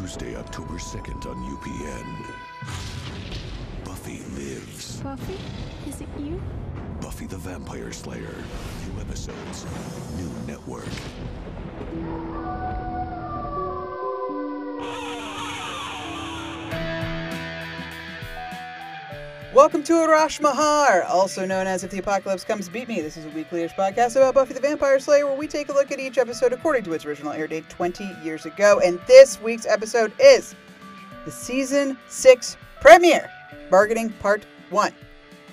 Tuesday, October 2nd on UPN. Buffy lives. Buffy? Is it you? Buffy the Vampire Slayer. New episodes. New network. Welcome to Arash Mahar, also known as If the Apocalypse Comes Beep Me. This is a weekly-ish podcast about Buffy the Vampire Slayer where we take a look at each episode according to its original air date 20 years ago. And this week's episode is the season 6 premiere, Bargaining Part 1.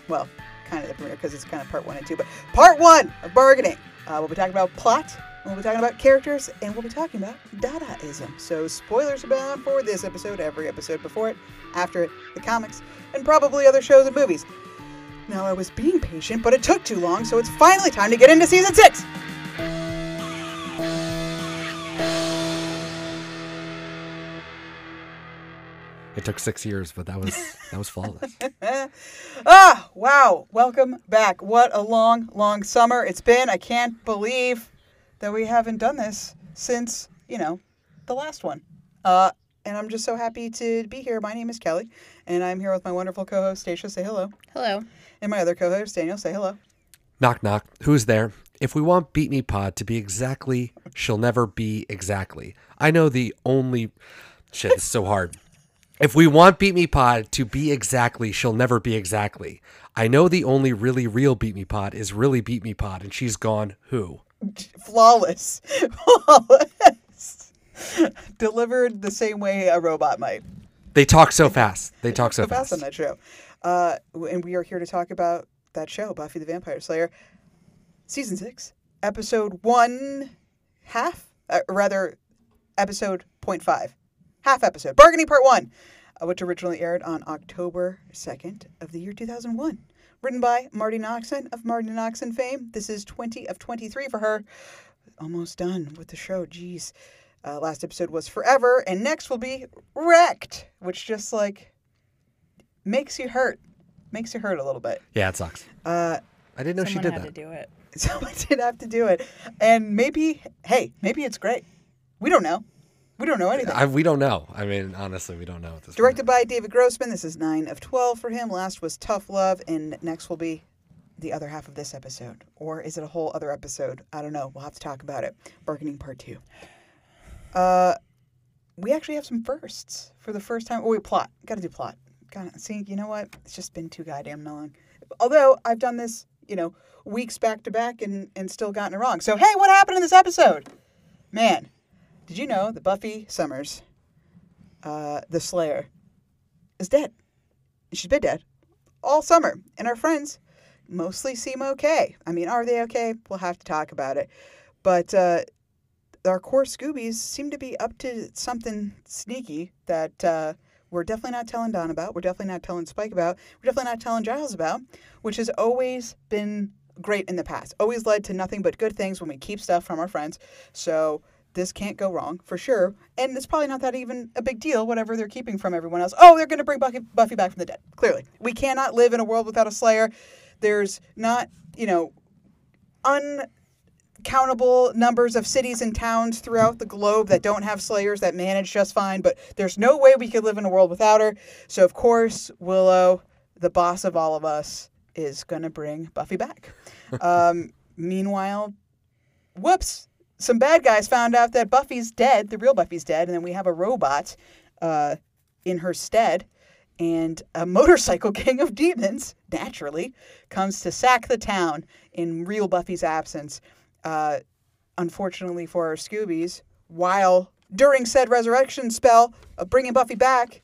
Well, kind of the premiere because it's kind of part 1 and 2, but part 1 of Bargaining. Uh, we'll be talking about plot, we'll be talking about characters, and we'll be talking about Dadaism. So spoilers abound for this episode, every episode before it, after it, the comics, and probably other shows and movies. Now, I was being patient, but it took too long, so it's finally time to get into season six. It took six years, but that was that was flawless. ah, wow. Welcome back. What a long, long summer it's been. I can't believe that we haven't done this since, you know, the last one. Uh, and I'm just so happy to be here. My name is Kelly, and I'm here with my wonderful co-host Stacia. Say hello. Hello. And my other co-host Daniel. Say hello. knock knock. Who's there? If we want Beep Me Pod to be exactly, she'll never be exactly. I know the only shit. It's so hard. If we want Beep Me Pod to be exactly, she'll never be exactly. I know the only really real Beep Me Pod is really Beep Me Pod, and she's gone. Who? Flawless. Flawless. Delivered the same way a robot might. They talk so fast. They talk so so fast on that show. Uh, and we are here to talk about that show, Buffy the Vampire Slayer, season six, episode one, half, uh, rather, episode point five, half episode, bargaining part one, uh, which originally aired on October second of the year two thousand one. Written by Marti Noxon of Marti Noxon fame. This is twenty of twenty three for her. Almost done with the show. Jeez. Uh, last episode was Forever, and next will be Wrecked, which just like makes you hurt. Makes you hurt a little bit. Yeah, it sucks. Uh, I didn't know she did had that. to do it. someone did have to do it. And maybe, hey, maybe it's great. We don't know. We don't know anything. I, we don't know. I mean, honestly, we don't know at this point. Directed by David Grossman. This is 9 of 12 for him. Last was Tough Love, and next will be the other half of this episode. Or is it a whole other episode? I don't know. We'll have to talk about it. Bargaining Part 2. Uh, we actually have some firsts for the first time. Oh, wait, plot. Got to do plot. Got to see, you know what? It's just been too goddamn long. Although I've done this, you know, weeks back to back and, and still gotten it wrong. So, hey, what happened in this episode? Man, did you know that Buffy Summers, uh, the Slayer, is dead? She's been dead all summer, and our friends mostly seem okay. I mean, are they okay? We'll have to talk about it. But uh, our core Scoobies seem to be up to something sneaky that uh, we're definitely not telling Dawn about. We're definitely not telling Spike about. We're definitely not telling Giles about, which has always been great in the past. Always led to nothing but good things when we keep stuff from our friends. So this can't go wrong for sure. And it's probably not that even a big deal, whatever they're keeping from everyone else. Oh, they're going to bring Buffy, Buffy back from the dead. Clearly. We cannot live in a world without a Slayer. There's not, you know, uncountable numbers of cities and towns throughout the globe that don't have Slayers that manage just fine, but there's no way we could live in a world without her. So, of course, Willow, the boss of all of us, is going to bring Buffy back. um, meanwhile, whoops, some bad guys found out that Buffy's dead, the real Buffy's dead, and then we have a robot uh, in her stead. And a motorcycle gang of demons, naturally, comes to sack the town in real Buffy's absence. Uh, unfortunately for our Scoobies, while during said resurrection spell of bringing Buffy back,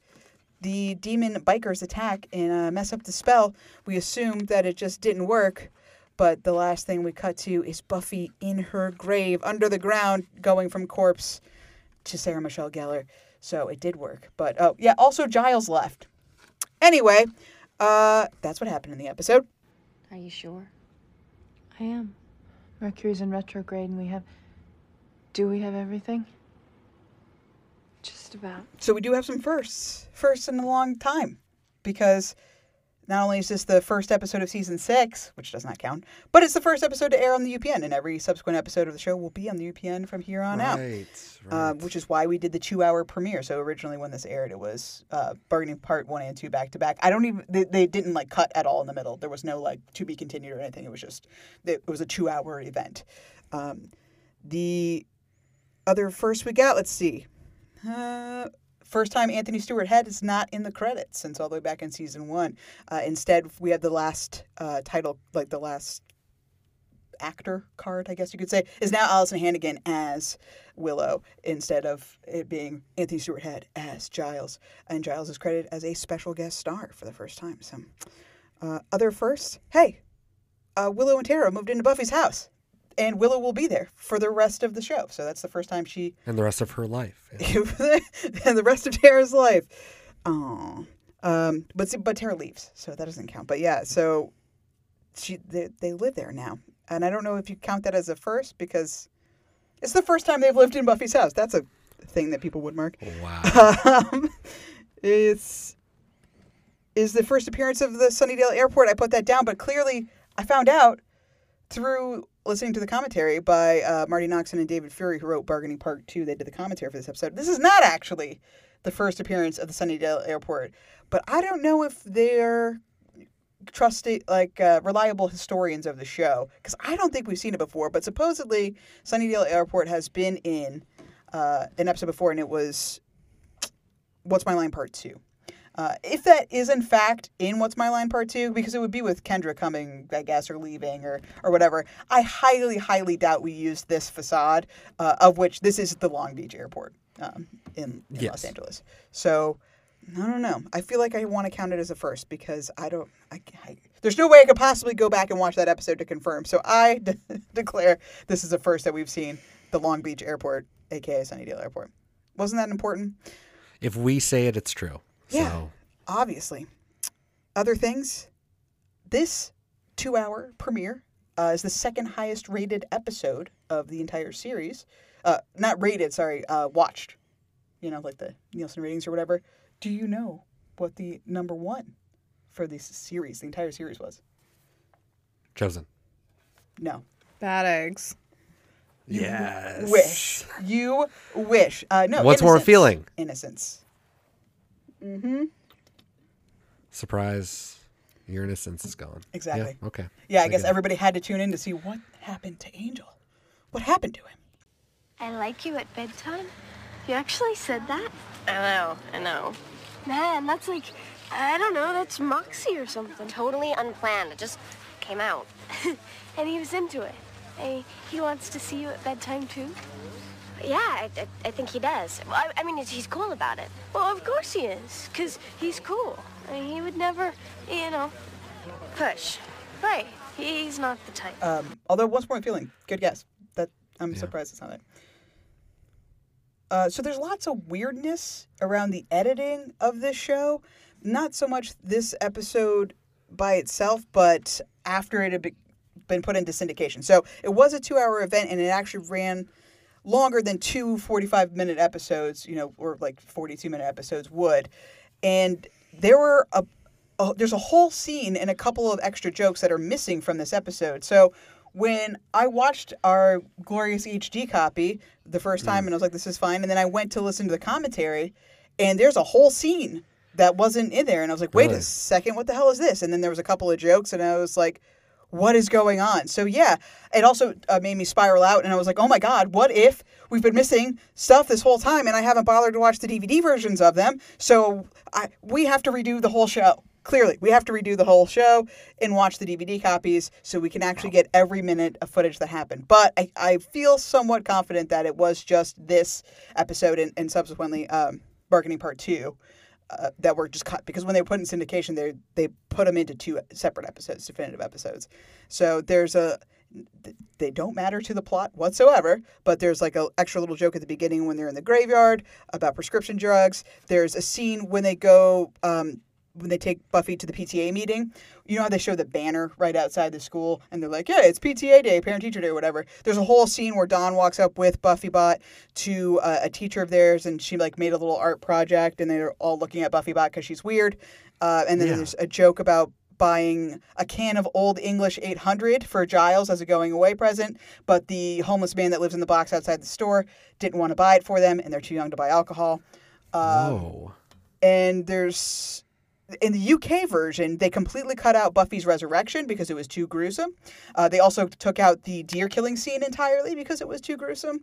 the demon bikers attack and uh, mess up the spell. We assume that it just didn't work, but the last thing we cut to is Buffy in her grave under the ground, going from corpse to Sarah Michelle Gellar. So it did work. But oh yeah, also Giles left. Anyway, uh, that's what happened in the episode. Are you sure? I am. Mercury's in retrograde and we have. Do we have everything? Just about. So we do have some firsts, firsts in a long time, because not only is this the first episode of season six, which does not count, but it's the first episode to air on the UPN, and every subsequent episode of the show will be on the UPN from here on out. Right. Uh, which is why we did the two-hour premiere. So originally, when this aired, it was uh, bargaining part one and two back to back. I don't even they, they didn't like cut at all in the middle. There was no like to be continued or anything. It was just it was a two-hour event. Um, the other first we got, let's see, uh, first time Anthony Stewart Head is not in the credits since all the way back in season one. Uh, instead, we have the last uh, title, like the last actor card, I guess you could say, is now Alyson Hannigan as Willow instead of it being Anthony Stewart Head as Giles. And Giles is credited as a special guest star for the first time. So, uh, other first, hey, uh, Willow and Tara moved into Buffy's house. And Willow will be there for the rest of the show. So that's the first time she and the rest of her life. yeah. and the rest of Tara's life. Oh, um, but see, but Tara leaves, so that doesn't count. But yeah, so she they, they live there now, and I don't know if you count that as a first because it's the first time they've lived in Buffy's house. That's a thing that people would mark. Wow. Um, it's is the first appearance of the Sunnydale Airport. I put that down, but clearly I found out through listening to the commentary by uh, Marti Noxon and David Fury, who wrote Bargaining Part Two. They did the commentary for this episode. This is not actually the first appearance of the Sunnydale Airport, but I don't know if they're trusted like uh, reliable historians of the show because I don't think we've seen it before. But supposedly Sunnydale Airport has been in uh, an episode before, and it was What's My Line Part Two. Uh, if that is in fact in What's My Line Part Two, because it would be with Kendra coming, I guess, or leaving, or or whatever. I highly, highly doubt we used this facade, uh, of which this is the Long Beach Airport um, in, in Yes. Los Angeles. So I don't know. I feel like I want to count it as a first because I don't. I, I, there's no way I could possibly go back and watch that episode to confirm. So I de- declare this is a first that we've seen the Long Beach Airport, aka Sunnydale Airport. Wasn't that important? if we say it, it's true. Yeah. So Obviously. Other things. This two-hour premiere uh, is the second highest rated episode of the entire series. Uh, not rated, sorry, uh, watched. You know, like the Nielsen ratings or whatever. Do you know what the number one for this series, the entire series, was? chosen. No. Bad eggs. Yes. Wish. You wish. Uh, no. What's more Innocence. feeling? Innocence. Mm-hmm. Surprise. Your innocence is gone. Exactly. Yeah. Okay. Yeah, I guess get it. everybody had to tune in to see what happened to Angel. What happened to him? I like you at bedtime. You actually said that? I know, I know. Man, that's like, I don't know, that's Moxie or something. Totally unplanned. It just came out. And he was into it. Hey, he wants to see you at bedtime too? Yeah, I, I, I think he does. Well, I, I mean, he's- he's cool about it. Well, of course he is, because he's cool. I mean, he would never, you know, push. Right. He's not the type. Um, although once more feeling, good guess. That I'm surprised it's not it. Uh, so there's lots of weirdness around the editing of this show. Not so much this episode by itself, but after it had be- been put into syndication. So it was a two-hour event, and it actually ran longer than two 45-minute episodes, you know, or like 42-minute episodes would. And there were a oh, there's a whole scene and a couple of extra jokes that are missing from this episode. So when I watched our glorious HD copy the first time, mm. and I was like, "This is fine," and then I went to listen to the commentary, and there's a whole scene that wasn't in there, and I was like, "Wait Really? a second, what the hell is this?" And then there was a couple of jokes, and I was like. What is going on? So yeah, it also uh, made me spiral out, and I was like, "Oh my god, what if we've been missing stuff this whole time, and I haven't bothered to watch the DVD versions of them? So I, we have to redo the whole show. Clearly, we have to redo the whole show and watch the DVD copies so we can actually get every minute of footage that happened. But I, I feel somewhat confident that it was just this episode and, and subsequently um, Bargaining Part 2 uh, that were just cut because when they put in syndication, they they put them into two separate episodes, definitive episodes. So there's a they don't matter to the plot whatsoever, but there's like an extra little joke at the beginning when they're in the graveyard about prescription drugs. There's a scene when they go um, when they take Buffy to the PTA meeting, you know how they show the banner right outside the school and they're like, yeah, it's PTA day, parent teacher day, whatever. There's a whole scene where Dawn walks up with Buffy Bot to uh, a teacher of theirs and she like made a little art project and they're all looking at Buffy Bot because she's weird. Uh, and then Yeah. there's a joke about buying a can of Old English 800 for Giles as a going away present, but the homeless man that lives in the box outside the store didn't want to buy it for them and they're too young to buy alcohol. oh. And there's in the UK version, they completely cut out Buffy's resurrection because it was too gruesome. Uh, they also took out the deer killing scene entirely because it was too gruesome.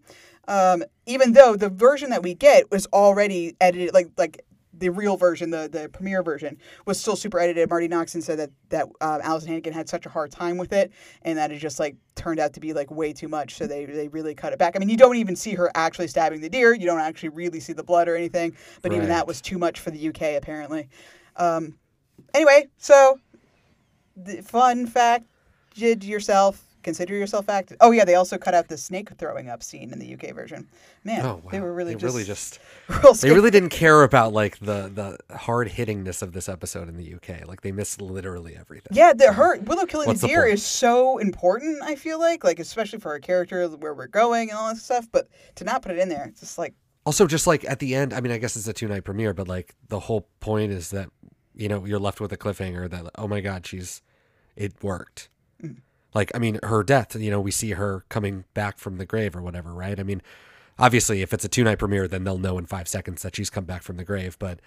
Um, even though the version that we get was already edited, like like the real version, the the premiere version, was still super edited. Marti Noxon said that that um, Alyson Hannigan had such a hard time with it, and that it just like turned out to be like way too much. So they they really cut it back. I mean, you don't even see her actually stabbing the deer. You don't actually really see the blood or anything. But even that was too much for the UK apparently. Um, anyway, so the fun fact, did yourself consider yourself fact? Oh yeah, they also cut out the snake throwing up scene in the UK version. Man, Oh, wow. they were really They just really just they really didn't care about like the the hard hittingness of this episode in the UK. Like they missed literally everything. Yeah, the her Willow killing What's the the deer point? is so important. I feel like, like especially for our character, where we're going and all that stuff. But to not put it in there, it's just like Also, just like at the end, I mean, I guess it's a two night premiere, but like the whole point is that you know you're left with a cliffhanger that oh my god, she's it worked. Mm. Like I mean, her death. You know, we see her coming back from the grave or whatever, right? I mean, obviously, if it's a two night premiere, then they'll know in five seconds that she's come back from the grave. But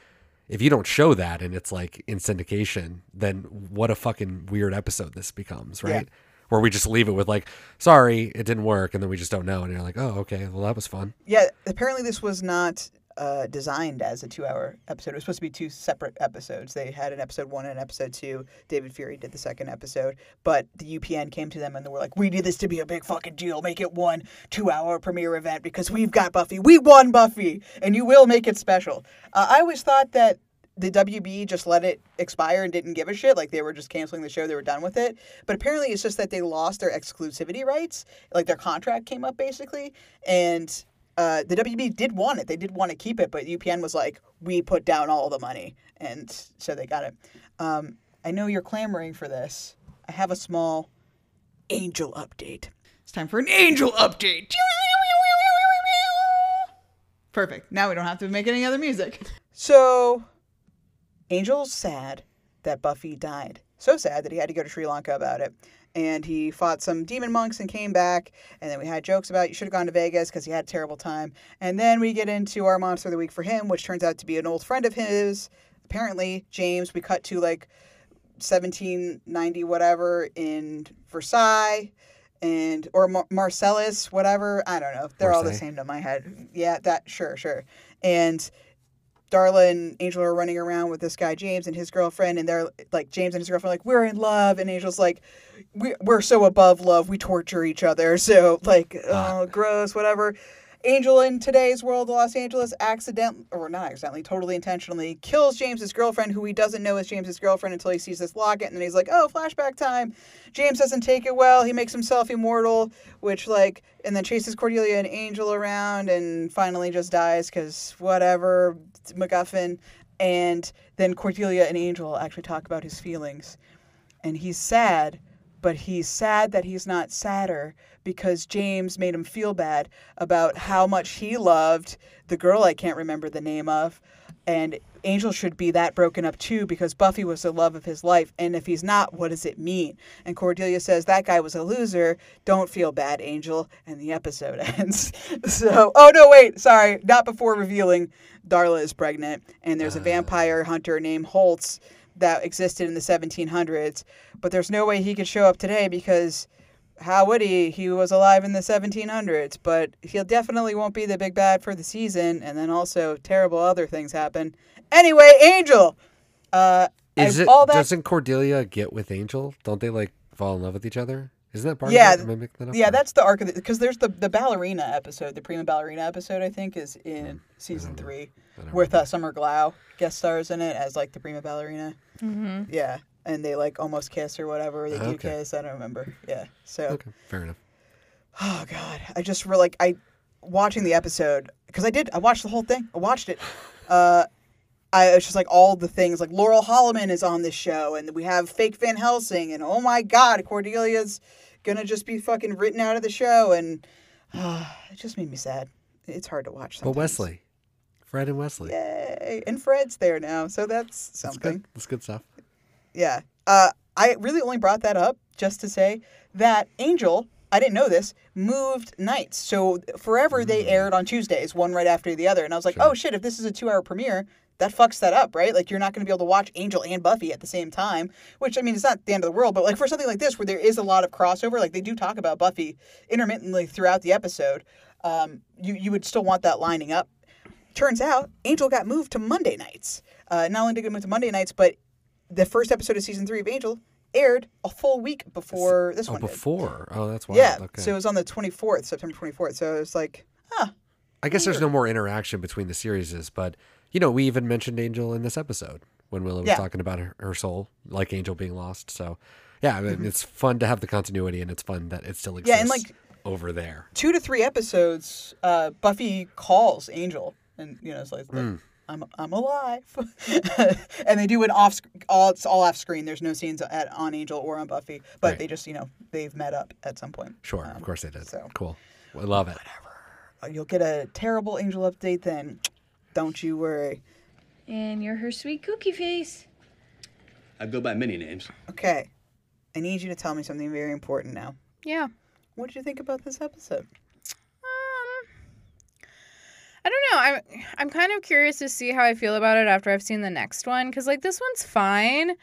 if you don't show that and it's like in syndication, then what a fucking weird episode this becomes, Yeah. right? Where we just leave it with like, sorry, it didn't work, and then we just don't know, and you're like, oh, okay, well that was fun. yeah. Apparently, this was not uh, designed as a two-hour episode. It was supposed to be two separate episodes. They had an episode one and an episode two. David Fury did the second episode, but the UPN came to them and they were like, "We need this to be a big fucking deal. Make it one two-hour premiere event because we've got Buffy. We won Buffy, and you will make it special." Uh, I always thought that the WB just let it expire and didn't give a shit. Like they were just canceling the show, they were done with it. But apparently, it's just that they lost their exclusivity rights. Like their contract came up basically, and uh, the WB did want it. They did want to keep it, but UPN was like, "We put down all the money," and so they got it. Um, I know you're clamoring for this. I have a small angel update. It's time for an angel update. Perfect. Now we don't have to make any other music. So, Angel's sad that Buffy died. So sad that he had to go to Sri Lanka about it. And he fought some demon monks and came back. And then we had jokes about you should have gone to Vegas because he had a terrible time. And then we get into our monster of the week for him, which turns out to be an old friend of his. Apparently, James, we cut to like 1790 whatever in Versailles and or Mar- Marcellus whatever I don't know they're all the same to my head yeah that sure sure and Darla and Angel are running around with this guy James and his girlfriend, and they're like James and his girlfriend are like we're in love, and Angel's like we we're so above love we torture each other, so like ah. oh gross whatever. Angel in today's world, Los Angeles, accidentally, or not accidentally, totally intentionally kills James's girlfriend, who he doesn't know is James's girlfriend until he sees this locket, and then he's like, "Oh, flashback time." James doesn't take it well. He makes himself immortal, which like, and then chases Cordelia and Angel around, and finally just dies because whatever, MacGuffin. And then Cordelia and Angel actually talk about his feelings, and he's sad, but he's sad that he's not sadder because James made him feel bad about how much he loved the girl I can't remember the name of. And Angel should be that broken up too because Buffy was the love of his life. And if he's not, what does it mean? And Cordelia says, That guy was a loser. Don't feel bad, Angel. And the episode ends. so, oh no, wait, sorry. Not before revealing Darla is pregnant. And there's a ah. vampire hunter named Holtz that existed in the 1700s. But there's no way he could show up today because how would he? He was alive in the 1700s, but he definitely won't be the big bad for the season. And then also terrible other things happen. Anyway, Angel. Uh, Is I- it? all that? Doesn't Cordelia get with Angel? Don't they like fall in love with each other? Isn't that part Yeah, of it? Am I that up? yeah, Or- that's the arc of it. Because there's the the ballerina episode, the prima ballerina episode. I think is in season three, with uh, Summer Glau guest stars in it as like the prima ballerina. Mm-hmm. Yeah, and they like almost kiss or whatever. They do Okay. kiss. I don't remember. Yeah. So. Okay, fair enough. Oh God, I just were like I watching the episode because I did. I watched the whole thing. I watched it. Uh, I, it's just like all the things like Laurel Holloman is on this show, and we have fake Van Helsing, and oh my God, Cordelia's gonna just be fucking written out of the show, and uh, it just made me sad. It's hard to watch. But Wesley, Fred and Wesley. Yay. And Fred's there now, so that's That's something. good. That's good stuff. Yeah. Uh, I really only brought that up just to say that Angel, I didn't know this, moved nights. So forever they aired on Tuesdays, one right after the other. And I was like, oh shit, if this is a two hour premiere, that fucks that up, right? Like you're not going to be able to watch Angel and Buffy at the same time, which I mean, it's not the end of the world, but like for something like this where there is a lot of crossover, like they do talk about Buffy intermittently throughout the episode, um, you, you would still want that lining up. Turns out Angel got moved to Monday nights. Uh, not only did it move to Monday nights, but the first episode of season three of Angel aired a full week before this Oh, one. did. before. Oh, that's why. Yeah, Okay. so it was on the 24th, September 24th. So it was like, huh. I guess there's no more interaction between the series, but you know, we even mentioned Angel in this episode when Willow was Yeah. talking about her, her soul, like Angel being lost. So, yeah, I mean, Mm-hmm. it's fun to have the continuity, and it's fun that it still exists Yeah, and, like- over there. Two to three episodes, uh, Buffy calls Angel, and you know, it's like, Hmm. I'm I'm alive, and they do it off. sc- All it's all off screen. There's no scenes at, on Angel or on Buffy, but Right. they just you know they've met up at some point. Sure, Um, of course they did. so- Cool. I love it. Whatever. You'll get a terrible Angel update then. Don't you worry. And you're her sweet cookie face. I go by many names. Okay, I need you to tell me something very important now. Yeah. What did you think about this episode? I don't know. I'm I'm kind of curious to see how I feel about it after I've seen the next one cuz like this one's fine,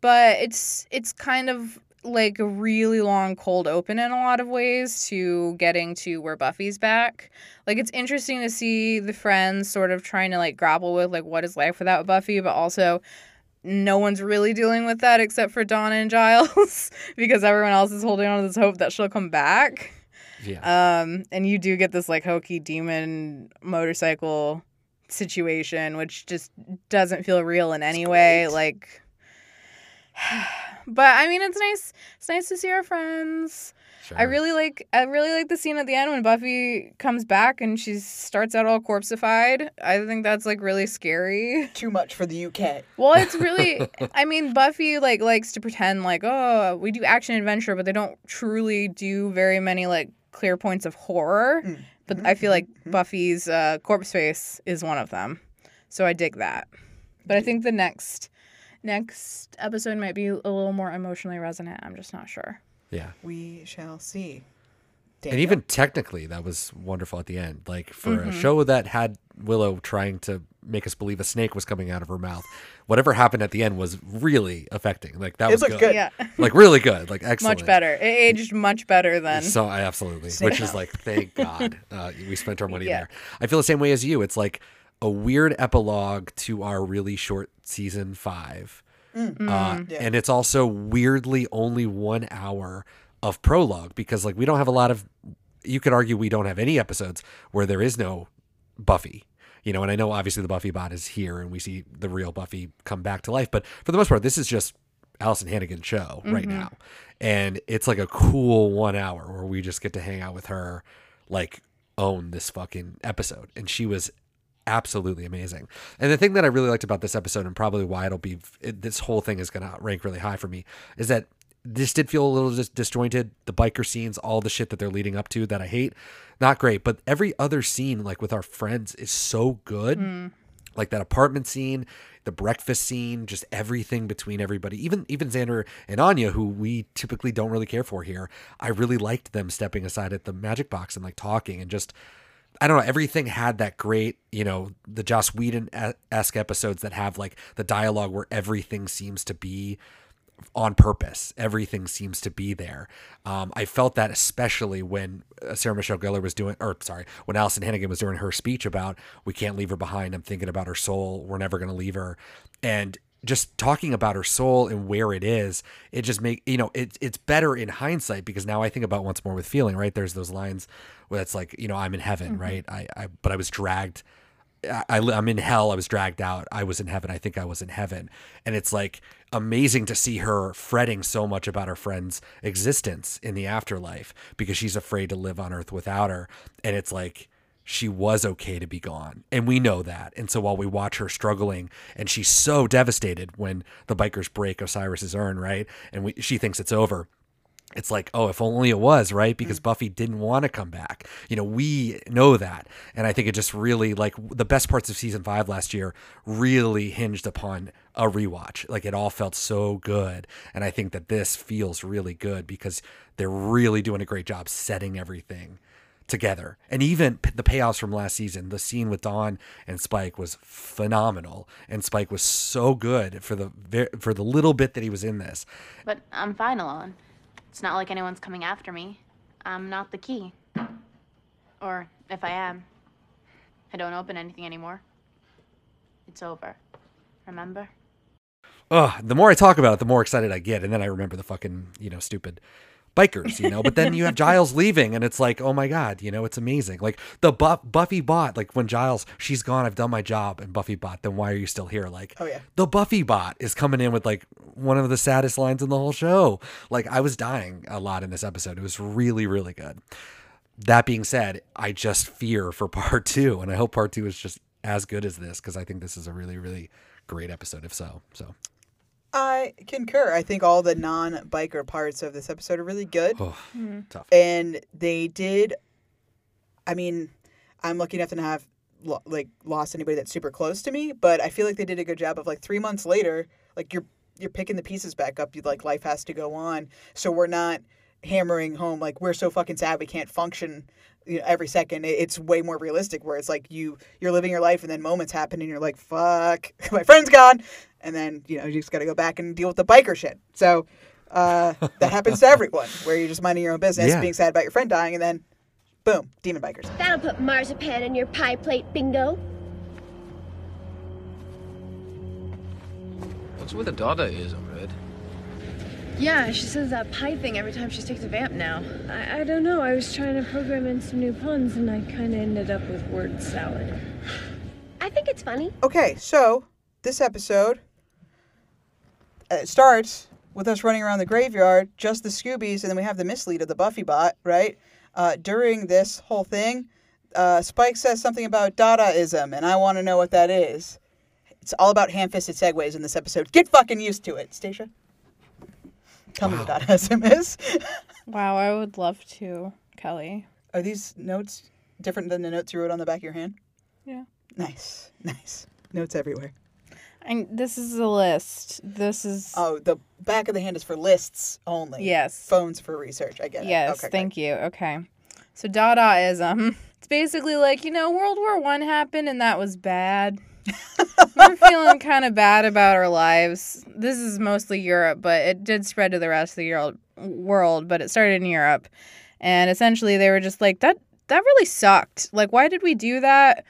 but it's it's kind of like a really long cold open in a lot of ways to getting to where Buffy's back. Like it's interesting to see the friends sort of trying to like grapple with like what is life without Buffy, but also no one's really dealing with that except for Donna and Giles because everyone else is holding on to this hope that she'll come back. Yeah. Um, and you do get this like hokey demon motorcycle situation, which just doesn't feel real in any way. Like, but I mean, it's nice. It's nice to see our friends. I really like. I really like the scene at the end when Buffy comes back and she starts out all corpseified. I think that's like really scary. Too much for the UK. Well, it's really. I mean, Buffy like likes to pretend like, oh, we do action adventure, but they don't truly do very many like clear points of horror. Mm. But I feel like Buffy's uh, corpse face is one of them, so I dig that. But I think the next next episode might be a little more emotionally resonant. I'm just not sure. yeah. We shall see. And even technically, that was wonderful at the end. Like for Mm-hmm. a show that had Willow trying to make us believe a snake was coming out of her mouth, whatever happened at the end was really affecting. Like that It was good. good. Yeah, Like really good. Like excellent. much better. It aged much better than. So I absolutely, Snake which is like, thank God uh, we spent our money Yeah. there. I feel the same way as you. It's like a weird epilogue to our really short season five, Mm. uh, Yeah. and it's also weirdly only one hour of prologue because like we don't have a lot of. You could argue we don't have any episodes where there is no Buffy. You know, and I know obviously the Buffy bot is here and we see the real Buffy come back to life, but for the most part, this is just Alyson Hannigan's show right mm-hmm. now. And it's like a cool one hour where we just get to hang out with her, like own this fucking episode. And she was absolutely amazing. And the thing that I really liked about this episode, and probably why it'll be it, this whole thing is going to rank really high for me, is that this did feel a little dis- disjointed. The biker scenes, all the shit that they're leading up to that I hate, not great. But every other scene, like with our friends, is so good. Mm. Like that apartment scene, the breakfast scene, just everything between everybody. Even even Xander and Anya, who we typically don't really care for here, I really liked them stepping aside at the magic box and like talking and just I don't know. Everything had that great, you know, the Joss Whedon esque episodes that have like the dialogue where everything seems to be on purpose. Everything seems to be there. Um, I felt that especially when uh, Sarah Michelle Gellar was doing, or sorry, when Alyson Hannigan was doing her speech about we can't leave her behind. I'm thinking about her soul. We're never going to leave her, and just talking about her soul and where it is, it just make you know it's it's better in hindsight because now I think about once more with feeling. Right, there's those lines where it's like you know I'm in heaven, right? I, I but I was dragged I, I- I'm in hell. I was dragged out. I was in heaven. I think I was in heaven. And it's like amazing to see her fretting so much about her friend's existence in the afterlife because she's afraid to live on earth without her. And it's like she was okay to be gone. And we know that. And so while we watch her struggling and she's so devastated when the bikers break Osiris's urn, right? And we, she thinks it's over. It's like, oh, if only it was, right? Mm-hmm. Because Buffy didn't want to come back. You know, we know that. And I think it just really, like, the best parts of season five last year really hinged upon a rewatch. Like, it all felt so good. And I think that this feels really good because they're really doing a great job setting everything together. And even the payoffs from last season, the scene with Dawn and Spike was phenomenal. And Spike was so good for the for the little bit that he was in this. But I'm fine alone. It's not like anyone's coming after me. I'm not the key. Or if I am, I don't open anything anymore. It's over. Remember? Ugh, the more I talk about it, the more excited I get. And then I remember the fucking, you know, stupid bikers, you know. But then you have Giles leaving, and it's like, oh my god, you know, it's amazing. Like the Bu- Buffy bot, like when Giles, she's gone, I've done my job, and Buffy bot, then why are you still here? Like, Oh, yeah. the Buffy bot is coming in with like one of the saddest lines in the whole show. Like I was dying a lot in this episode. It was really, really good. That being said, I just fear for part two, and I hope part two is just as good as this because I think this is a really, really great episode. If so, so I concur. I think all the non-biker parts of this episode are really good. oh, tough. and they did i mean i'm lucky enough to not have lo- like lost anybody that's super close to me but i feel like they did a good job of like three months later like you're you're picking the pieces back up you like life has to go on so we're not hammering home like we're so fucking sad we can't function you know, every second it's way more realistic where it's like you you're living your life and then moments happen and you're like fuck my friend's gone and then you know you just got to go back and deal with the biker shit so uh, that happens to everyone where you're just minding your own business Yeah. being sad about your friend dying and then boom demon bikers That'll put marzipan in your pie plate, bingo. What's with the Dadaism, Red? Yeah, she says that pie thing every time she takes a vamp now. I, I don't know. I was trying to program in some new puns and I kind of ended up with word salad. I think it's funny. okay so this episode uh, it starts with us running around the graveyard just the scoobies and then we have the mislead of the buffy bot right uh, during this whole thing uh, spike says something about dadaism and i want to know what that is it's all about ham-fisted segues in this episode get fucking used to it stacia tell me what dadaism is Wow, I would love to, Kelly. are these notes different than the notes you wrote on the back of your hand Yeah. nice nice notes everywhere And this is a list. This is Oh, the back of the hand is for lists only. Yes. Phones for research. I get it. Yes, Okay, thank you. Okay. So Dadaism. It's basically like, you know, World War One happened and that was bad. We're feeling kind of bad about our lives. This is mostly Europe, but it did spread to the rest of the Euro- world, but it started in Europe. And essentially they were just like that that really sucked. Like why did we do that?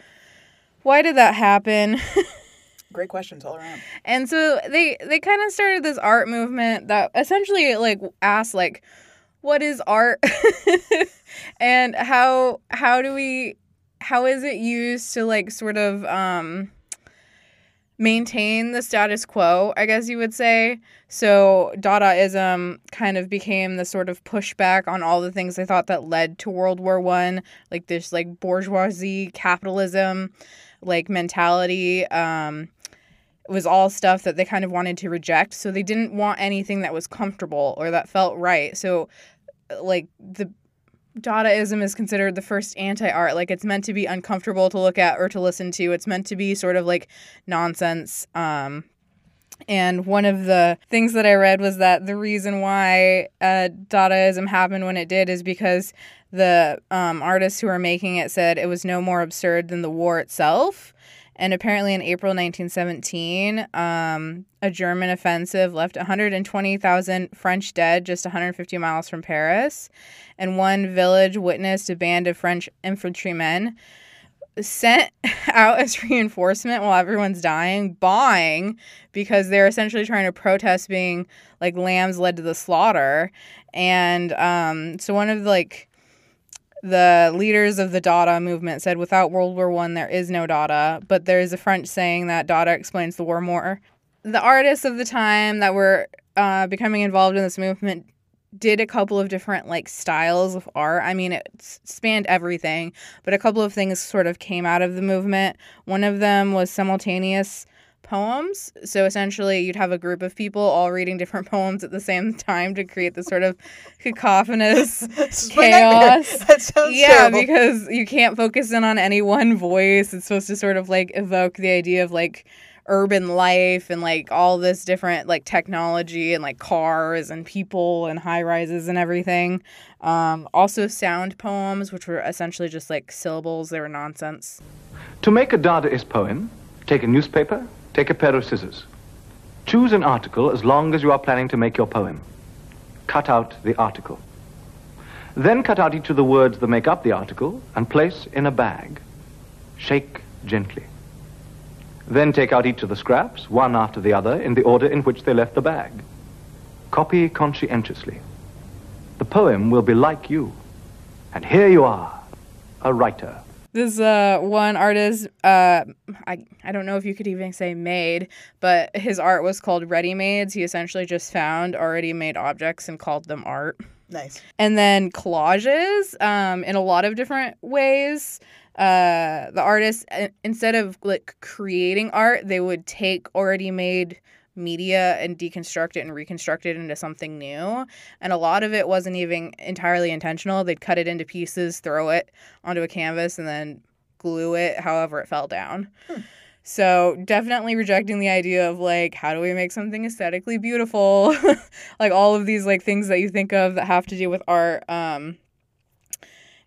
Why did that happen? Great questions all around. And so they they kind of started this art movement that essentially like asked like what is art and how how do we how is it used to like sort of um maintain the status quo, I guess you would say. So Dadaism kind of became the sort of pushback on all the things they thought that led to World War One, like this like bourgeoisie capitalism like mentality. Um was all stuff that they kind of wanted to reject. So they didn't want anything that was comfortable or that felt right. So like the Dadaism is considered the first anti art. Like it's meant to be uncomfortable to look at or to listen to. It's meant to be sort of like nonsense. Um, and one of the things that I read was that the reason why uh, Dadaism happened when it did is because the um, artists who were making it said it was no more absurd than the war itself. And apparently, in April 1917, um, a German offensive left 120,000 French dead just 150 miles from Paris. And one village witnessed a band of French infantrymen sent out as reinforcement while everyone's dying, bawing because they're essentially trying to protest being like lambs led to the slaughter. And um, so one of the, like the leaders of the Dada movement said, without World War One, there is no Dada. But there is a French saying that Dada explains the war more. The artists of the time that were uh, becoming involved in this movement did a couple of different like styles of art. I mean, it spanned everything, but a couple of things sort of came out of the movement. One of them was simultaneous poems. So essentially, you'd have a group of people all reading different poems at the same time to create this sort of cacophonous is my nightmare. chaos. That sounds yeah, terrible. because you can't focus in on any one voice. It's supposed to sort of like evoke the idea of like urban life and like all this different like technology and like cars and people and high rises and everything. Um, also sound poems, which were essentially just like syllables. They were nonsense. To make a Dadaist poem, take a newspaper, take a pair of scissors. Choose an article as long as you are planning to make your poem. Cut out the article. Then cut out each of the words that make up the article and place in a bag. Shake gently. Then take out each of the scraps, one after the other, in the order in which they left the bag. Copy conscientiously. The poem will be like you. And here you are, a writer. This uh, one artist, uh, I I don't know if you could even say made, but his art was called Ready Mades. He essentially just found already made objects and called them art. Nice. And then collages, um, in a lot of different ways. Uh, the artists, uh, instead of like creating art, they would take already made media and deconstruct it and reconstruct it into something new. And a lot of it wasn't even entirely intentional. They'd cut it into pieces, throw it onto a canvas, and then glue it however it fell down. So definitely rejecting the idea of like how do we make something aesthetically beautiful? like all of these like things that you think of that have to do with art. Um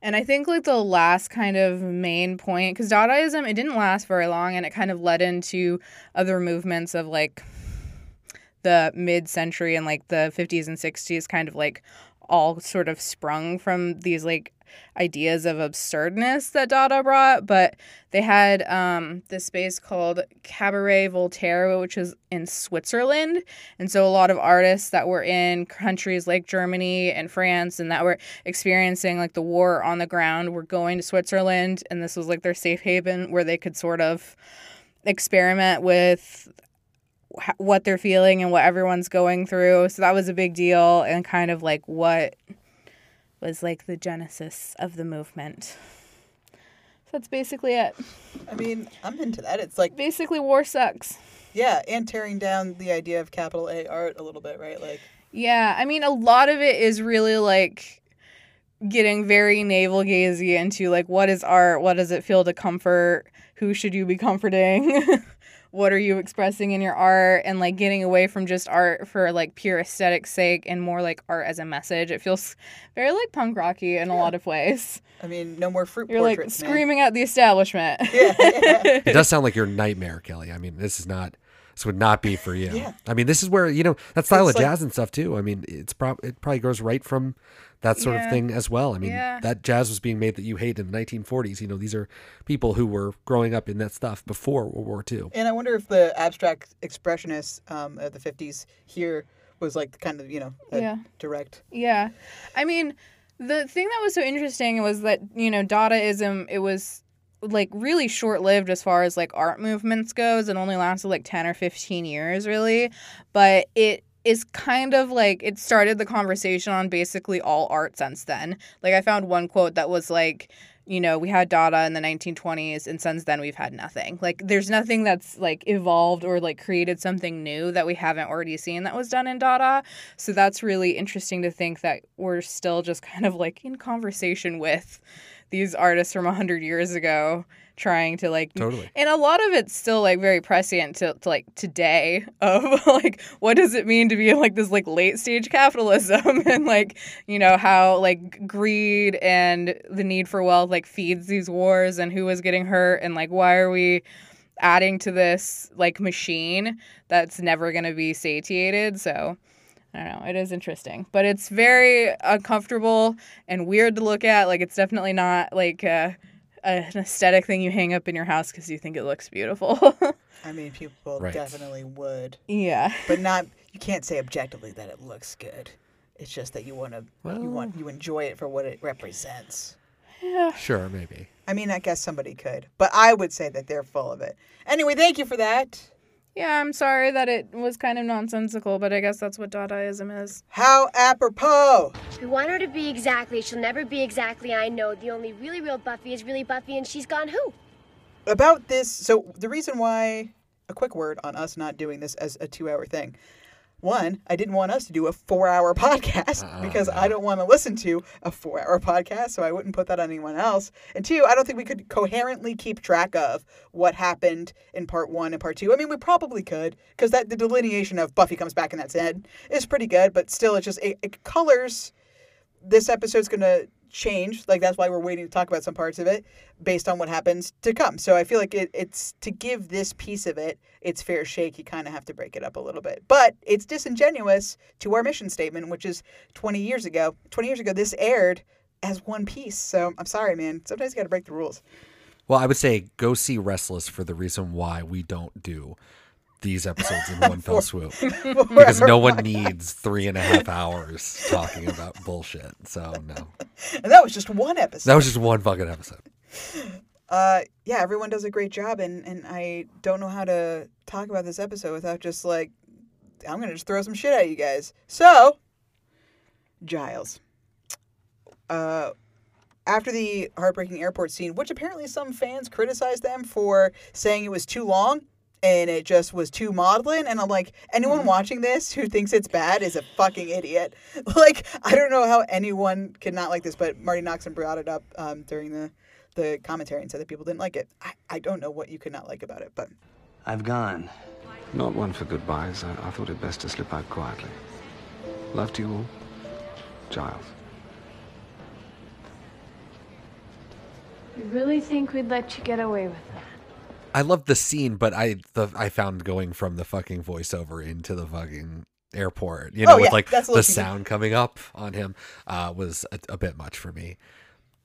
and I think like the last kind of main point cuz Dadaism it didn't last very long and it kind of led into other movements of like the mid-century and like the 50s and 60s kind of like all sort of sprung from these like ideas of absurdness that Dada brought, but they had um, this space called Cabaret Voltaire, which is in Switzerland. And so a lot of artists that were in countries like Germany and France and that were experiencing like the war on the ground were going to Switzerland. And this was like their safe haven where they could sort of experiment with what they're feeling and what everyone's going through. So that was a big deal and kind of like what was like the genesis of the movement. So that's basically it. I mean, I'm into that. It's like basically war sucks. Yeah, and tearing down the idea of capital A art a little bit, right? Like Yeah, I mean a lot of it is really like getting very navel gazy into like what is art, what does it feel to comfort, who should you be comforting? what are you expressing in your art and like getting away from just art for like pure aesthetic sake and more like art as a message. It feels very like punk rocky in a lot of ways. I mean, no more fruit You're like portraits, man. screaming at the establishment. it does sound like your nightmare, Kelly. I mean, this is not. This would not be for you. Yeah. I mean, this is where you know that style It's of like- jazz and stuff too. I mean, it's prob it probably goes right from that sort Yeah. of thing as well. I mean, Yeah. that jazz was being made that you hate in the 1940s. You know, these are people who were growing up in that stuff before World War II. And I wonder if the abstract expressionists um, of the 50s here was like kind of, you know, Yeah. direct. Yeah. I mean, the thing that was so interesting was that, you know, Dadaism, it was like really short lived as far as like art movements goes. It only lasted like 10 or 15 years, really. But it is kind of like it started the conversation on basically all art since then. Like, I found one quote that was like, you know, we had Dada in the 1920s, and since then we've had nothing. Like, there's nothing that's like evolved or like created something new that we haven't already seen that was done in Dada. So that's really interesting to think that we're still just kind of like in conversation with these artists from 100 years ago trying to like Totally. and a lot of it's still like very prescient to, to like today of like what does it mean to be in like this like late stage capitalism and like you know how like greed and the need for wealth like feeds these wars and who is getting hurt and like why are we adding to this like machine that's never going to be satiated so I don't know. It is interesting, but it's very uncomfortable and weird to look at. Like it's definitely not like uh, an aesthetic thing you hang up in your house because you think it looks beautiful. I mean, people Right. definitely would. yeah. But not, you can't say objectively that it looks good. It's just that you want to, Well, you want, you enjoy it for what it represents. Yeah. Sure, maybe. I mean, I guess somebody could, but I would say that they're full of it. Anyway, thank you for that. Yeah, I'm sorry that it was kind of nonsensical, but I guess that's what Dadaism is. How apropos! We want her to be exactly. She'll never be exactly. I know. The only really real Buffy is really Buffy, and she's gone who? About this, so the reason why, a quick word on us not doing this as a two hour thing. One, I didn't want us to do a four hour podcast uh-uh. because I don't want to listen to a four hour podcast, so I wouldn't put that on anyone else. And two, I don't think we could coherently keep track of what happened in part one and part two. I mean, we probably could because that the delineation of Buffy comes back and that's it is pretty good, but still, it just it, it colors. This episode's gonna change. Like that's why we're waiting to talk about some parts of it based on what happens to come. So I feel like it, it's to give this piece of it its fair shake. You kind of have to break it up a little bit, but it's disingenuous to our mission statement, which is 20 years ago. 20 years ago, this aired as one piece. So I'm sorry, man. Sometimes you got to break the rules. Well, I would say go see Restless for the reason why we don't do these episodes in one fell swoop because no one needs three and a half hours talking about bullshit. So no, And that was just one episode. that was just one fucking episode. Uh, yeah, everyone does a great job, and and I don't know how to talk about this episode without just like I'm gonna just throw some shit at you guys. So, Giles. Uh, after the heartbreaking airport scene, which apparently some fans criticized them for saying it was too long and it just was too maudlin, and I'm like, anyone watching this who thinks it's bad is a fucking idiot. Like, I don't know how anyone could not like this, but Marti Noxon brought it up um, during the the commentary and said that people didn't like it. I, I don't know what you could not like about it, but I've gone. Not one for goodbyes. I, I thought it best to slip out quietly. Love to you all. Giles. You really think we'd let you get away with that? I love the scene, but I the I found going from the fucking voiceover into the fucking airport, you know, Oh, with yeah, like the sound coming up on him, uh, was a, a bit much for me.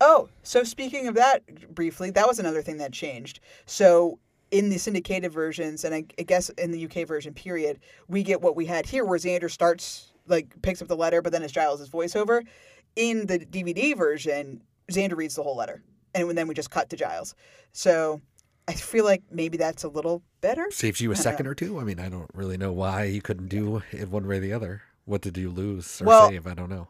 Oh, so speaking of that briefly, that was another thing that changed. So in the syndicated versions, and I, I guess in the UK version, period, we get what we had here, where Xander starts like picks up the letter, but then it's Giles' voiceover. In the DVD version, Xander reads the whole letter, and then we just cut to Giles. So I feel like maybe that's a little better. Saves you a second or two. I mean, I don't really know why you couldn't do it one way or the other. What did you lose or Well- save? I don't know.